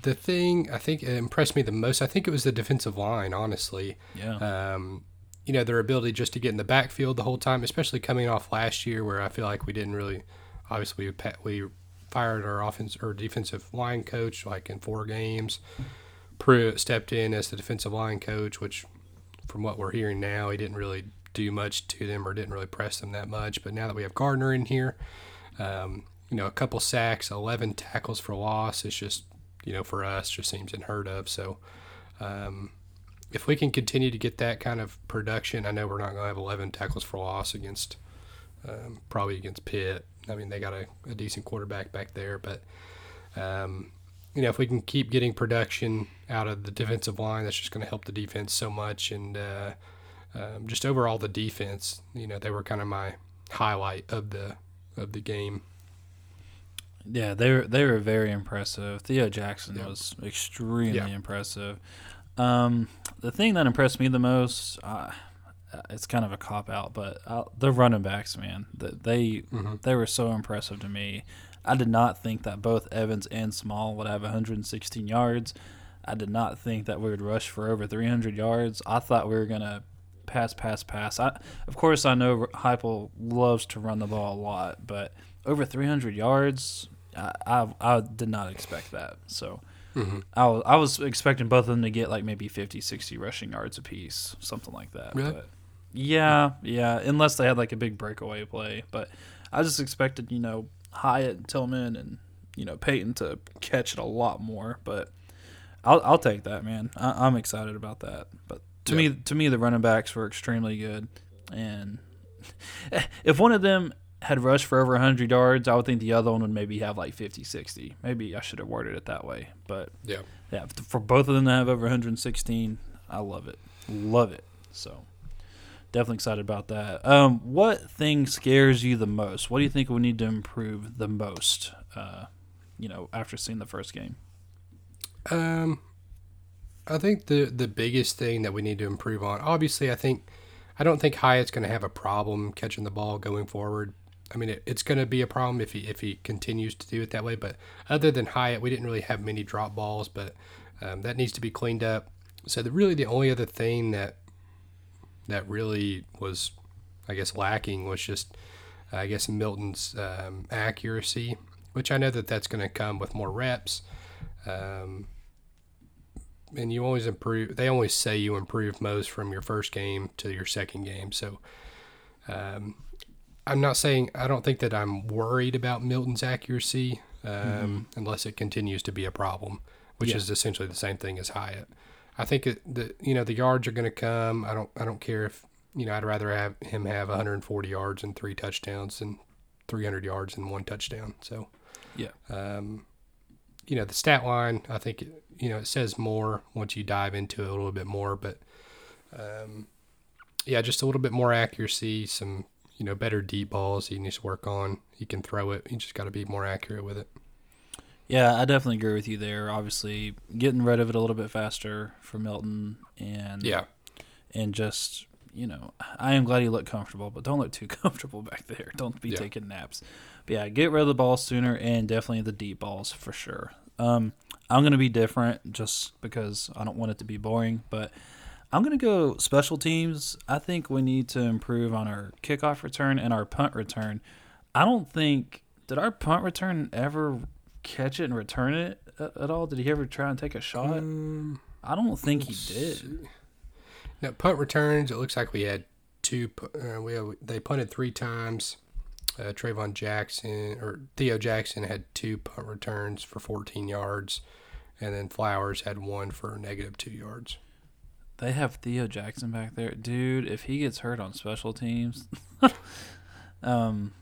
The thing I think impressed me the most, I think it was the defensive line. Honestly, yeah. Um, you know, their ability just to get in the backfield the whole time, especially coming off last year where I feel like we didn't really, obviously, we, we fired our offense or defensive line coach like in four games. Pruitt stepped in as the defensive line coach, which, from what we're hearing now, he didn't really do much to them or didn't really press them that much. But now that we have Garner in here, um, you know, a couple sacks, 11 tackles for loss, it's just, you know, for us, just seems unheard of. So, um, if we can continue to get that kind of production, I know we're not going to have 11 tackles for loss against um, probably against Pitt. I mean, they got a, a decent quarterback back there, but um, you know, if we can keep getting production out of the defensive line, that's just going to help the defense so much, and uh, um, just overall the defense. You know, they were kind of my highlight of the of the game. Yeah, they were they were very impressive. Theo Jackson yeah. was extremely yeah. impressive. Um, the thing that impressed me the most, uh, it's kind of a cop out, but uh, the running backs, man, they mm-hmm. they were so impressive to me. I did not think that both Evans and Small would have 116 yards. I did not think that we would rush for over 300 yards. I thought we were gonna pass, pass, pass. I, of course, I know Heupel loves to run the ball a lot, but over 300 yards, I, I, I did not expect that. So Mm-hmm. I, was, I was expecting both of them to get like maybe 50, 60 rushing yards apiece, something like that. Really? But yeah, yeah, unless they had like a big breakaway play. But I just expected, you know, Hyatt and Tillman and, you know, Payton to catch it a lot more. But I'll, I'll take that, man. I, am excited about that. But to me, to me, the running backs were extremely good. And if one of them had rushed for over 100 yards, I would think the other one would maybe have like 50, 60. Maybe I should have worded it that way. But yeah, yeah, for both of them to have over 116, I love it. Love it. So definitely excited about that. Um, what thing scares you the most? What do you think we need to improve the most? Uh, you know, after seeing the first game. Um, I think the the biggest thing that we need to improve on. Obviously, I think I don't think Hyatt's going to have a problem catching the ball going forward. I mean, it, it's going to be a problem if he if he continues to do it that way. But other than Hyatt, we didn't really have many drop balls, but um, that needs to be cleaned up. So the really the only other thing that that really was, I guess, lacking was just, I guess, Milton's um, accuracy, which I know that that's going to come with more reps. Um, and you always improve. They always say you improve most from your first game to your second game. So um, I'm not saying I don't think that I'm worried about Milton's accuracy um, mm-hmm. unless it continues to be a problem, which yeah. is essentially the same thing as Hyatt. I think it, the you know the yards are going to come. I don't I don't care if you know I'd rather have him have 140 yards and three touchdowns than 300 yards and one touchdown. So yeah, um, you know the stat line I think it, you know it says more once you dive into it a little bit more, but um, yeah, just a little bit more accuracy, some you know, better deep balls he needs to work on. He can throw it. He just got to be more accurate with it. Yeah, I definitely agree with you there. Obviously, getting rid of it a little bit faster for Milton, and yeah, and just you know, I am glad he looked comfortable, but don't look too comfortable back there. Don't be yeah. taking naps. But yeah, get rid of the ball sooner, and definitely the deep balls for sure. Um, I'm gonna be different just because I don't want it to be boring, but I'm gonna go special teams. I think we need to improve on our kickoff return and our punt return. I don't think did our punt return ever catch it and return it at, at all. Did he ever try and take a shot? Um, I don't think he did. now punt returns. It looks like we had two. Uh, we had, they punted three times. Uh, Trayvon Jackson or Theo Jackson had two punt returns for 14 yards, and then Flowers had one for negative two yards. They have Theo Jackson back there, dude. If he gets hurt on special teams, um,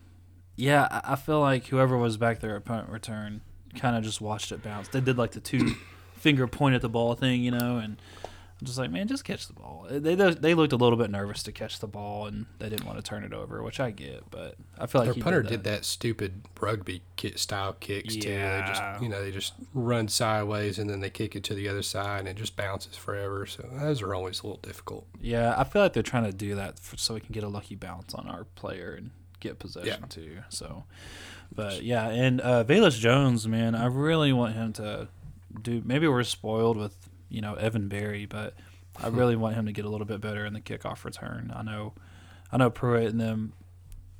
yeah, I I feel like whoever was back there at punt return kind of just watched it bounce. They did like the two finger point at the ball thing, you know, and I'm just like, man, just catch the ball. They they looked a little bit nervous to catch the ball, and they didn't want to turn it over, which I get. But I feel like Their punter did did that. that stupid rugby ki style kicks too. They Yeah. just you know they just run sideways and then they kick it to the other side and it just bounces forever. So those are always a little difficult. Yeah, I feel like they're trying to do that for, so we can get a lucky bounce on our player and get possession Yeah. too. So, but yeah, and uh, Velus Jones, man, I really want him to do. Maybe we're spoiled with you know Evan Berry, but I hmm. really want him to get a little bit better in the kickoff return. I know, I know Pruitt and them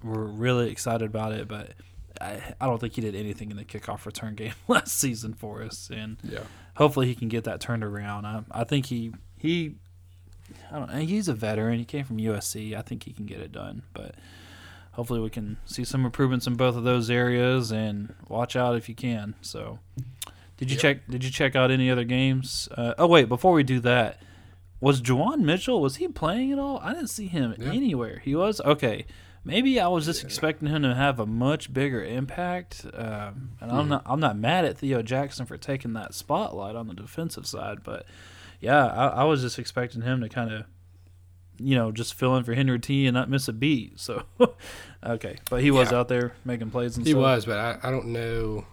were really excited about it, but I, I don't think he did anything in the kickoff return game last season for us, and Yeah. hopefully he can get that turned around. I, I think he he I don't know. He's a veteran. He came from USC. I think he can get it done. But hopefully we can see some improvements in both of those areas and watch out if you can. So did you Yep. check did you check out any other games? Uh, oh wait, before we do that, was Juwan Mitchell was he playing at all? I didn't see him Yeah. anywhere. He was okay. Maybe I was just expecting him to have a much bigger impact, um, and I'm Mhm. not. I'm not mad at Theo Jackson for taking that spotlight on the defensive side, but yeah, I, I was just expecting him to kind of, you know, just fill in for Henry T and not miss a beat. So, okay, but he was Yeah. out there making plays and He stuff. was, but I, I don't know.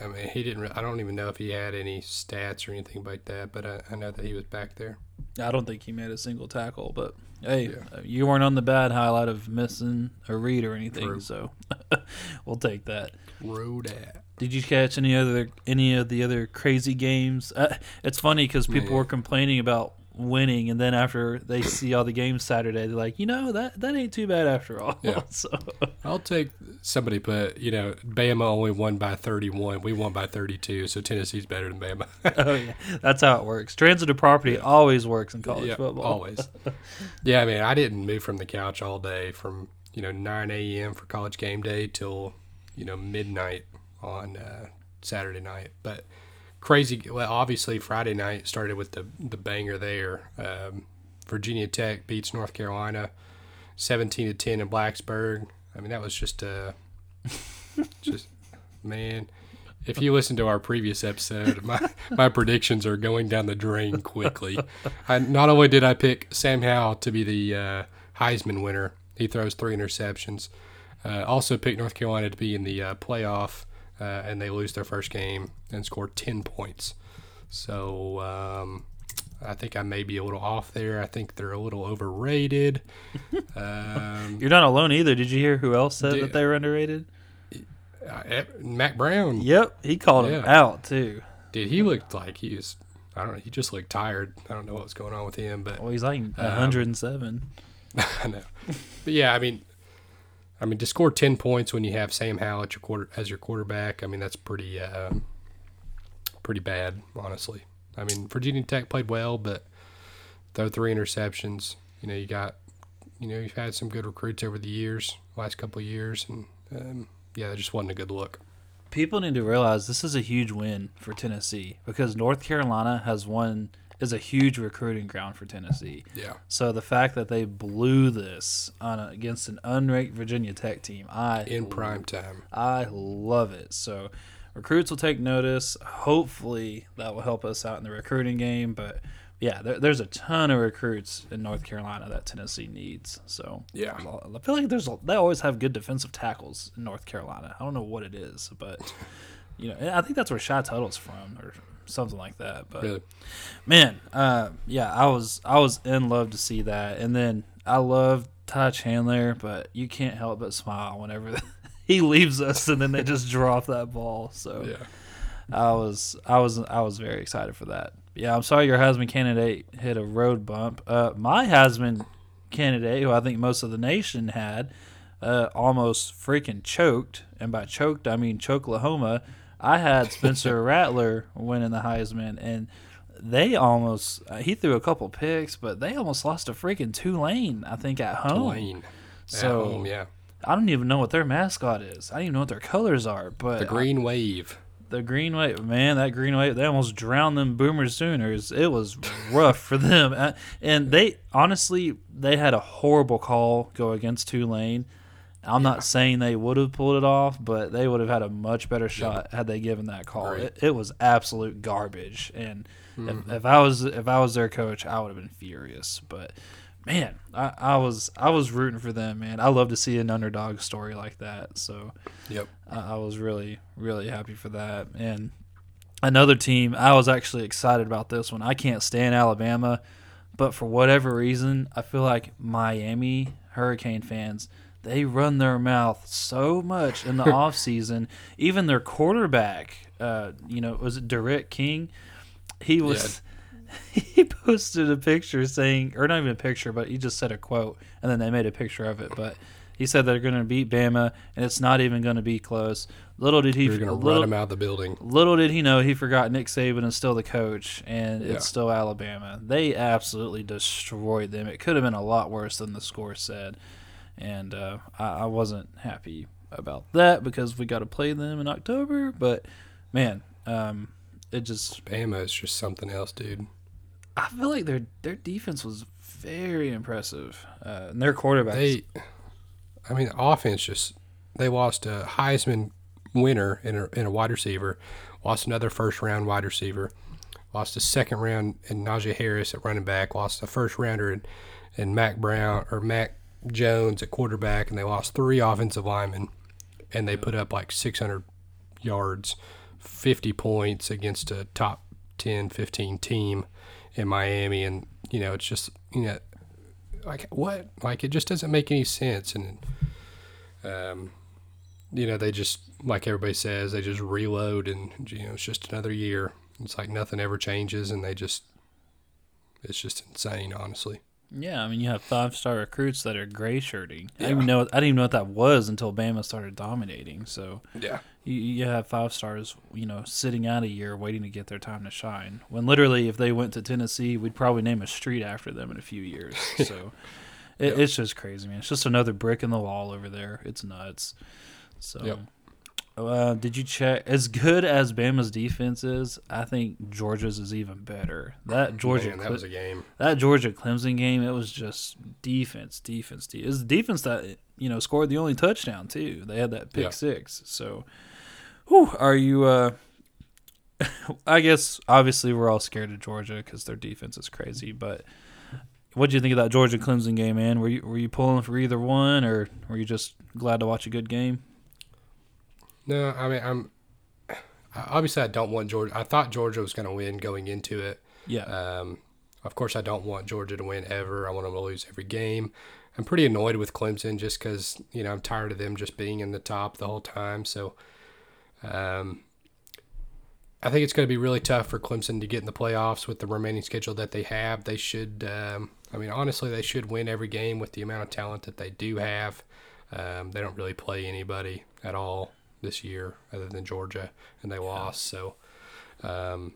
I mean, he didn't. Re- I don't even know if he had any stats or anything like that. But I, I know that he was back there. I don't think he made a single tackle, but hey, Yeah. uh, you weren't on the bad highlight of missing a read or anything, True. so we'll take that. Road at. Did you catch any other any of the other crazy games? Uh, it's funny because people Yeah. were complaining about winning, and then after they see all the games Saturday, they're like, you know, that that ain't too bad after all. Yeah. so I'll take somebody put. You know, Bama only won by thirty-one. We won by thirty-two. So Tennessee's better than Bama. oh yeah, that's how it works. Transitive property always works in college yeah, football. always. yeah, I mean, I didn't move from the couch all day from you know nine a.m. for college game day till you know midnight on uh, Saturday night. But crazy. Well, obviously Friday night started with the the banger there. Um, Virginia Tech beats North Carolina, seventeen to ten in Blacksburg. I mean, that was just uh, just man. If you listen to our previous episode, my, my predictions are going down the drain quickly. I, not only did I pick Sam Howell to be the uh, Heisman winner, he throws three interceptions. Uh, also picked North Carolina to be in the uh, playoff, uh, and they lose their first game and score 10 points. So um, I think I may be a little off there. I think they're a little overrated. Um, You're not alone either. Did you hear who else said Dude. that they were underrated? uh, Mack Brown, Yep, he called him out too. dude, he looked like he was. I don't know. He just looked tired. I don't know what was going on with him, but Well, he's like 107. I know. But yeah, I mean, I mean to score ten points when you have Sam Howell your quarter as your quarterback. I mean that's pretty, um, pretty bad, honestly. I mean Virginia Tech played well, but throw three interceptions. You know you got, you know you've had some good recruits over the years, last couple of years, and um, yeah, that just wasn't a good look. People need to realize this is a huge win for Tennessee because North Carolina has won is a huge recruiting ground for Tennessee. Yeah. So the fact that they blew this on a, against an unranked Virginia Tech team, I In prime time. I love it. So recruits will take notice. Hopefully that will help us out in the recruiting game. But yeah, there, there's a ton of recruits in North Carolina that Tennessee needs. So Yeah. I feel like there's a, they always have good defensive tackles in North Carolina. I don't know what it is, but you know I think that's where Shy Tuttle's from or something like that. But Really. man, uh, yeah, I was I was in love to see that, and then I love Ty Chandler, but you can't help but smile whenever he leaves us, and then they just drop that ball. So Yeah. I was I was I was very excited for that. Yeah, I'm sorry your Heisman candidate hit a road bump. Uh, my Heisman candidate, who I think most of the nation had, uh, almost freaking choked, and by choked I mean Choklahoma. I had Spencer Rattler winning the Heisman, and they almost uh, he threw a couple picks, but they almost lost a freaking Tulane. I think at home. Tulane. So At home, yeah. I don't even know what their mascot is. I don't even know what their colors are. But The green wave. the green wave, man, that green wave, they almost drowned them Boomer Sooners. It was rough for them, Uh, and they honestly they had a horrible call go against Tulane. I'm not saying they would have pulled it off, but they would have had a much better shot had they given that call. Right. It, it was absolute garbage, and if, mm-hmm. if I was if I was their coach, I would have been furious. But man, I, I was I was rooting for them, man. I love to see an underdog story like that. So Yep. I, I was really, really happy for that. And another team, I was actually excited about this one. I can't stand Alabama, but for whatever reason, I feel like Miami Hurricane fans, they run their mouth so much in the off season. Even their quarterback, uh, you know, was it D'Eriq King? He was. He posted a picture saying, or not even a picture, but he just said a quote, and then they made a picture of it. But he said they're going to beat Bama, and it's not even going to be close. Little did he, You're going to run them out of the building. little did he know he forgot Nick Saban is still the coach, and Yeah. it's still Alabama. They absolutely destroyed them. It could have been a lot worse than the score said, and uh, I, I wasn't happy about that because we got to play them in October. But man, um, it just Bama is just something else, dude. I feel like their their defense was very impressive, uh, and their quarterback. They, I mean, offense just they lost a Heisman winner in a, in a wide receiver, lost another first round wide receiver, lost a second round in Najee Harris at running back, lost a first rounder in, in Mac Brown or Mac Jones at quarterback, and they lost three offensive linemen, and they put up like 600 yards, 50 points against a top 10, 15 team in Miami, and you know it's just you know like what? Like it just doesn't make any sense and um you know they just like everybody says they just reload and you know it's just another year. It's like nothing ever changes and they just it's just insane honestly Yeah, I mean you have five star recruits that are gray shirting. I didn't even know I didn't even know what that was until Bama started dominating. So yeah you, you have five stars, you know, sitting out a year waiting to get their time to shine. When literally, if they went to Tennessee, we'd probably name a street after them in a few years. So it, it's just crazy, man. It's just another brick in the wall over there. It's nuts. So. Yep. Uh, did you check? As good as Bama's defense is, I think Georgia's is even better. That Georgia, Man, that was a game that Georgia Clemson game, it was just defense, defense, defense. It was the defense that you know scored the only touchdown too. They had that pick Yeah. six. So, whew, are you? uh I guess obviously we're all scared of Georgia because their defense is crazy. But what do you think of that Georgia Clemson game, man? Were you were you pulling for either one, or were you just glad to watch a good game? No i mean i'm obviously i don't want georgia i thought georgia was going to win going into it Yeah, Um, of course, I don't want Georgia to win ever. I want them to lose every game. I'm pretty annoyed with Clemson just because you know I'm tired of them just being in the top the whole time. So, um, I think it's going to be really tough for Clemson to get in the playoffs with the remaining schedule that they have. They should, um, I mean, honestly, they should win every game with the amount of talent that they do have. Um, they don't really play anybody at all this year other than Georgia, and they lost. So, um,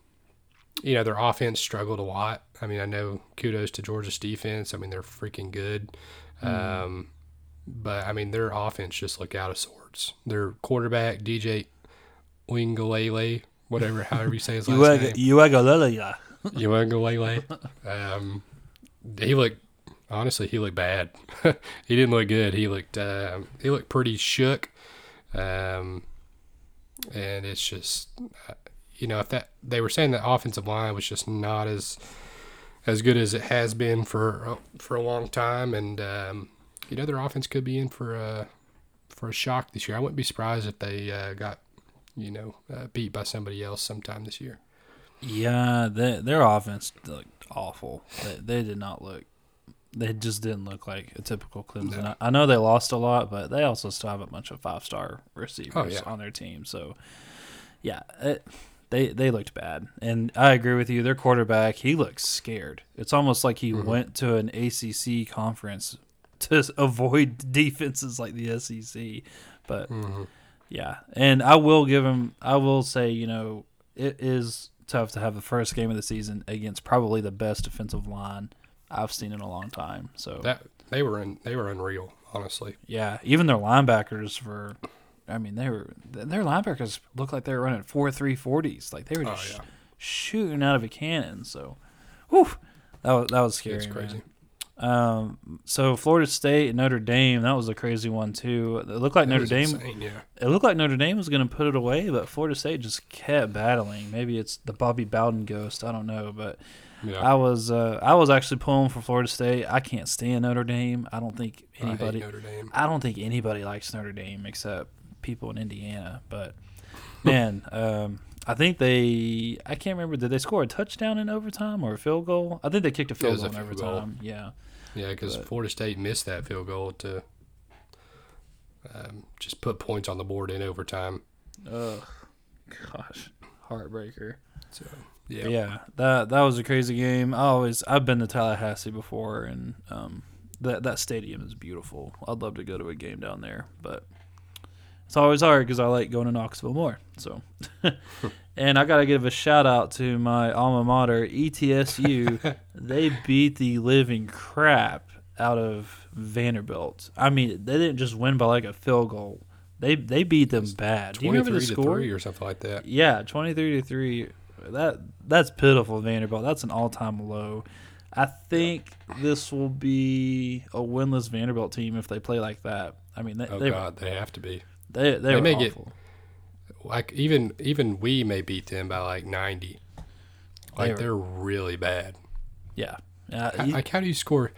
you know, their offense struggled a lot. I mean, I know kudos to Georgia's defense. I mean, they're freaking good. Um, but I mean, their offense just looked out of sorts. Their quarterback, DJ Wingalele, whatever, however you say his last name. Uagalele. Uwangalele. Um, he looked honestly, he looked bad. he didn't look good. He looked um, he looked pretty shook. Um, and it's just uh, you know if that they were saying that offensive line was just not as as good as it has been for for a long time, and um, you know their offense could be in for a for a shock this year. I wouldn't be surprised if they uh, got you know uh, beat by somebody else sometime this year. Yeah, they, their offense looked awful. They, they did not look. They just didn't look like a typical Clemson. No. I, I know they lost a lot, but they also still have a bunch of five star receivers Oh, yeah. on their team. So, yeah, it, they they looked bad, and I agree with you. Their quarterback, he looks scared. It's almost like he Mhm. went to an ACC conference to avoid defenses like the SEC. But Mhm. yeah, and I will give him. I will say, you know, it is tough to have the first game of the season against probably the best defensive line I've seen in a long time. So That they were in, they were unreal, honestly. yeah, even their linebackers for. I mean, they were their linebackers looked like they were running four three forties. Like they were Oh just yeah, shooting out of a cannon. So, whew, that was that was scary. it's crazy. Um, so Florida State and Notre Dame, that was a crazy one too. It looked like Notre Dame. insane, yeah. It looked like Notre Dame was going to put it away, but Florida State just kept battling. Maybe it's the Bobby Bowden ghost. I don't know, but Yeah, I was uh, I was actually pulling for Florida State. I can't stand Notre Dame. I don't think I anybody. Notre Dame. I don't think anybody likes Notre Dame except people in Indiana. But man, um, I think they. I can't remember. Did they score a touchdown in overtime or a field goal? I think they kicked a field goal a in field goal. overtime. Yeah. Yeah, because Florida State missed that field goal to um, just put points on the board in overtime. Ugh. Gosh, heartbreaker. So Yeah. yeah, that that was a crazy game. I always I've been to Tallahassee before, and um, that that stadium is beautiful. I'd love to go to a game down there, but it's always hard because I like going to Knoxville more. So, and I gotta give a shout out to my alma mater, ETSU. they beat the living crap out of Vanderbilt. I mean, they didn't just win by like a field goal. They they beat them bad. Do you remember the score? three or something like that. Yeah, twenty three to three. That that's pitiful, Vanderbilt. That's an all time low. I think this will be a winless Vanderbilt team if they play like that. I mean, they Oh they, God, they have to be. they, they, They were may get- Like even even we may beat them by like ninety. Like They were- they're really bad. yeah. Uh, H- Like how do you score?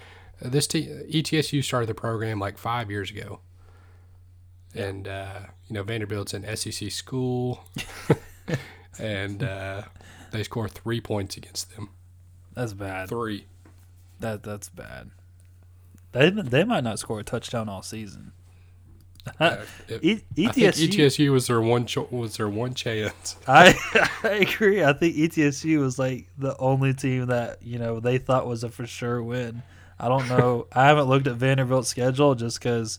Uh, this te- ETSU started the program like five years ago, and uh, you know Vanderbilt's an SEC school, and uh, they score three points against them. that's bad. Three. That that's bad. They they might not score a touchdown all season. Uh, it- E- I think ETSU. ETSU was their one cho- was their one chance. I I agree. I think ETSU was like the only team that you know they thought was a for sure win. I don't know. I haven't looked at Vanderbilt's schedule just because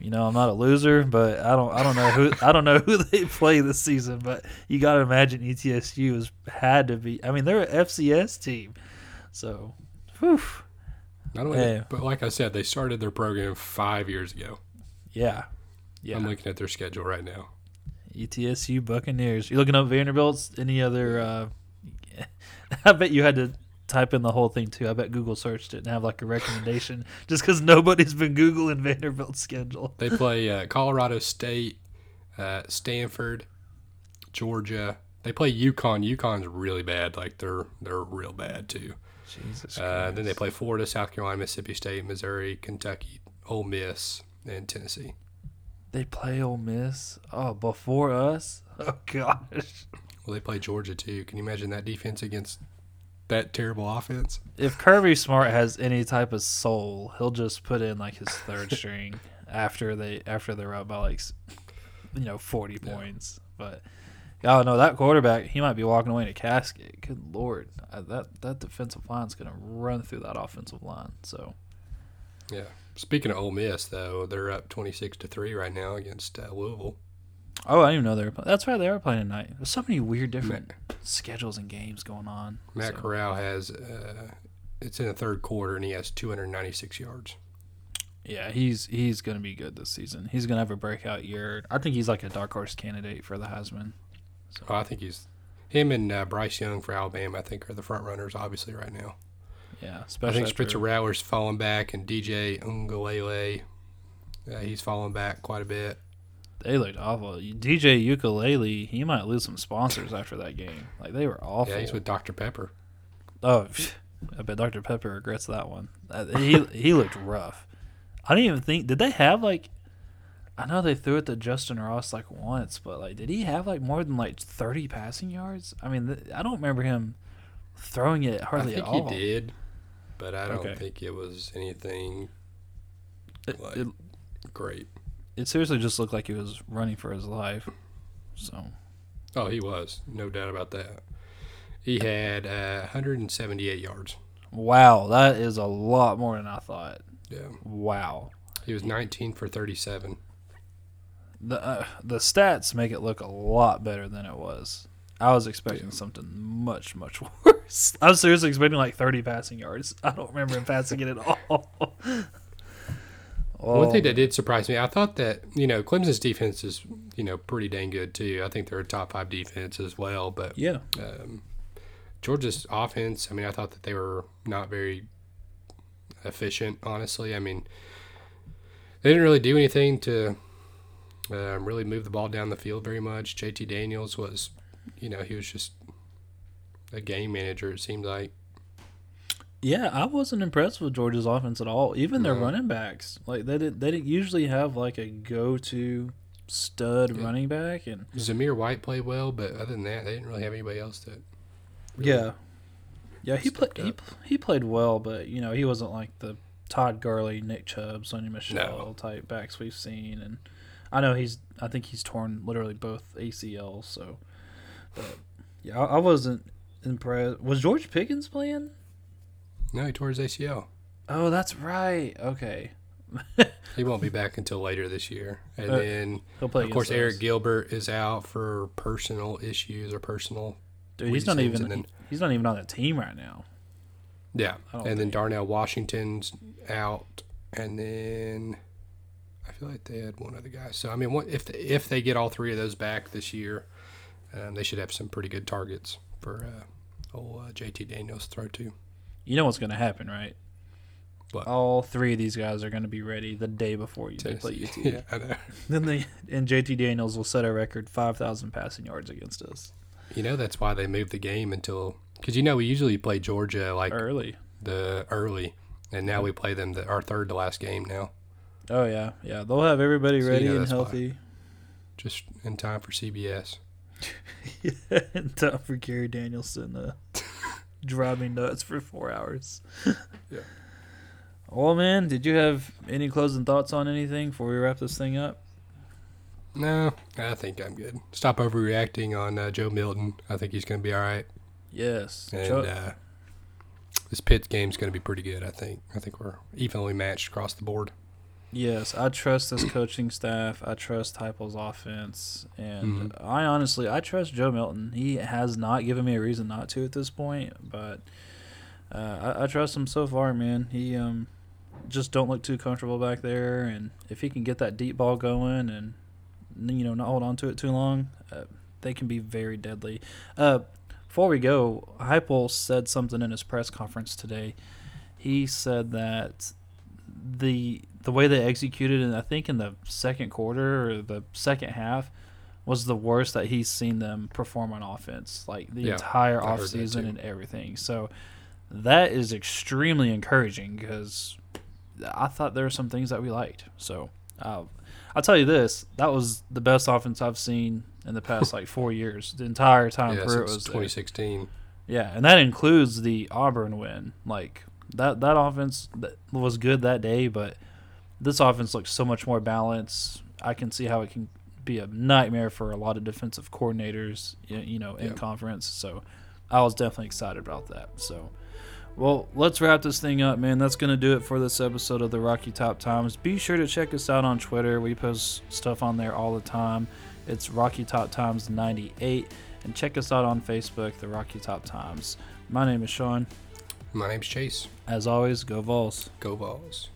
you know I'm not a loser, but I don't I don't know who I don't know who they play this season. But you got to imagine ETSU has had to be. I mean, they're an FCS team, so whew, Not only, Yeah. but like I said, they started their program five years ago. yeah, yeah. I'm looking at their schedule right now. ETSU Buccaneers. You looking up Vanderbilt's? Any other? Uh, I bet you had to type in the whole thing too. I bet Google searched it and have like a recommendation just because nobody's been googling Vanderbilt's schedule. They play uh, Colorado State, uh, Stanford, Georgia. They play UConn. UConn's really bad. Like they're they're real bad too. Jesus. Uh, then they play Florida, South Carolina, Mississippi State, Missouri, Kentucky, Ole Miss, and Tennessee. They play Ole Miss. Oh, before us. Oh gosh. Well, they play Georgia too. Can you imagine that defense against that terrible offense? If Kirby Smart has any type of soul, he'll just put in like his third string after they after they're up by like you know forty Yeah. points. But oh no, that quarterback he might be walking away in a casket. Good lord, Uh, that that defensive line's gonna run through that offensive line. So Yeah. Speaking of Ole Miss, though, they're up twenty six to three right now against uh, Louisville. Oh, I didn't even know they were. That's right, they are playing tonight. There's so many weird different schedules and games going on. Matt so. Corral has uh, it's in the third quarter and he has two hundred ninety six yards. Yeah, he's he's gonna be good this season. He's gonna have a breakout year. I think he's like a dark horse candidate for the Heisman. Oh, I think he's him and uh, Bryce Young for Alabama. I think are the front runners, obviously, right now. Yeah, especially I think Spencer Rattler's falling back, and DJ Ungalele, uh, he's falling back quite a bit. They looked awful. DJ Ukulele, he might lose some sponsors after that game. Like they were awful. Yeah, he's with Dr Pepper. oh, I bet Dr Pepper regrets that one. He he looked rough. I didn't even think. Did they have like? I know they threw it to Justin Ross like once, but like, did he have like more than like thirty passing yards? I mean, th- I don't remember him throwing it hardly I think at all. he did, but I don't Okay. think it was anything It, it, great. It seriously just looked like he was running for his life. So, Oh, he was. No doubt about that. He had uh, 178 yards. Wow, that is a lot more than I thought. Yeah. Wow. He was 19 for 37. The uh, the stats make it look a lot better than it was. I was expecting Yeah. something much much worse. I was seriously expecting like 30 passing yards. I don't remember him passing it at all. One Oh, thing that did surprise me, I thought that, you know, Clemson's defense is, you know, pretty dang good too. I think they're a top five defense as well. But yeah, um, Georgia's offense, I mean, I thought that they were not very efficient, honestly. I mean, they didn't really do anything to um, really move the ball down the field very much. JT Daniels was, you know, he was just a game manager, it seemed like. Yeah, I wasn't impressed with Georgia's offense at all. Even their No. running backs, like they did, they didn't usually have like a go-to stud Yeah. running back, and Zamir White played well, but other than that, they didn't really have anybody else that. really- Yeah, yeah, he played he, he played well, but you know he wasn't like the Todd Gurley, Nick Chubb, Sony Michel No. type backs we've seen, and I know he's I think he's torn literally both ACLs, so but yeah, I, I wasn't impressed. Was George Pickens playing? No, he tore his ACL. Oh, that's right. Okay, He won't be back until later this year. And Uh, then, of course, against Arik. Gilbert is out for personal issues or personal. Dude, he's not even then- he's not even on the team right now. Yeah. And then Darnell Washington's out. And then I feel like they had one other guy. So, I mean, what, if, they, if they get all three of those back this year, um, they should have some pretty good targets for uh, old uh, JT Daniels to throw to. You know what's going to happen, right? What? All three of these guys are going to be ready the day before you they play UT. yeah, I know. Then they and JT Daniels will set a record five thousand passing yards against us You know, that's why they moved the game until. Because, you know, we usually play Georgia like early. the early, and now we play them the, our third to last game now, Oh yeah, yeah. They'll have everybody So you ready know and that's why. healthy. just in time for CBS. in time for Gary Danielson to drive me nuts for four hours. Yeah. Well, man, did you have any closing thoughts on anything before we wrap this thing up? No, I think I'm good. Stop overreacting on uh, Joe Milton. I think he's going to be all right, Yes. and Cho- uh, this Pitt game's going to be pretty good. I think. I think we're evenly matched across the board. Yes, I trust this coaching staff. I trust Heupel's offense, and Mhm. I honestly I trust Joe Milton. He has not given me a reason not to at this point, but uh, I, I trust him so far, man. He um just don't look too comfortable back there, and if he can get that deep ball going and you know not hold on to it too long, uh, they can be very deadly. Uh, before we go, Heupel said something in his press conference today. He said that the the way they executed and I think in the second quarter or the second half was the worst that he's seen them perform on offense like the Yeah, entire offseason and everything. So that is extremely encouraging because I thought there were some things that we liked. So uh, I'll tell you this: that was the best offense I've seen in the past like four years. The entire time yeah, Pruitt since was there. 2016. Yeah, and that includes the Auburn win. Like that that offense that was good that day, but this offense looks so much more balanced. I can see how it can be a nightmare for a lot of defensive coordinators, you know, in Yeah. conference. So I was definitely excited about that. So well, let's wrap this thing up, man. That's going to do it for this episode of the Rocky Top Times. Be sure to check us out on Twitter. We post stuff on there all the time. It's Rocky Top Times 98. And check us out on Facebook, the Rocky Top Times. My name is Sean. My name's Chase. As always, go Vols. Go Vols.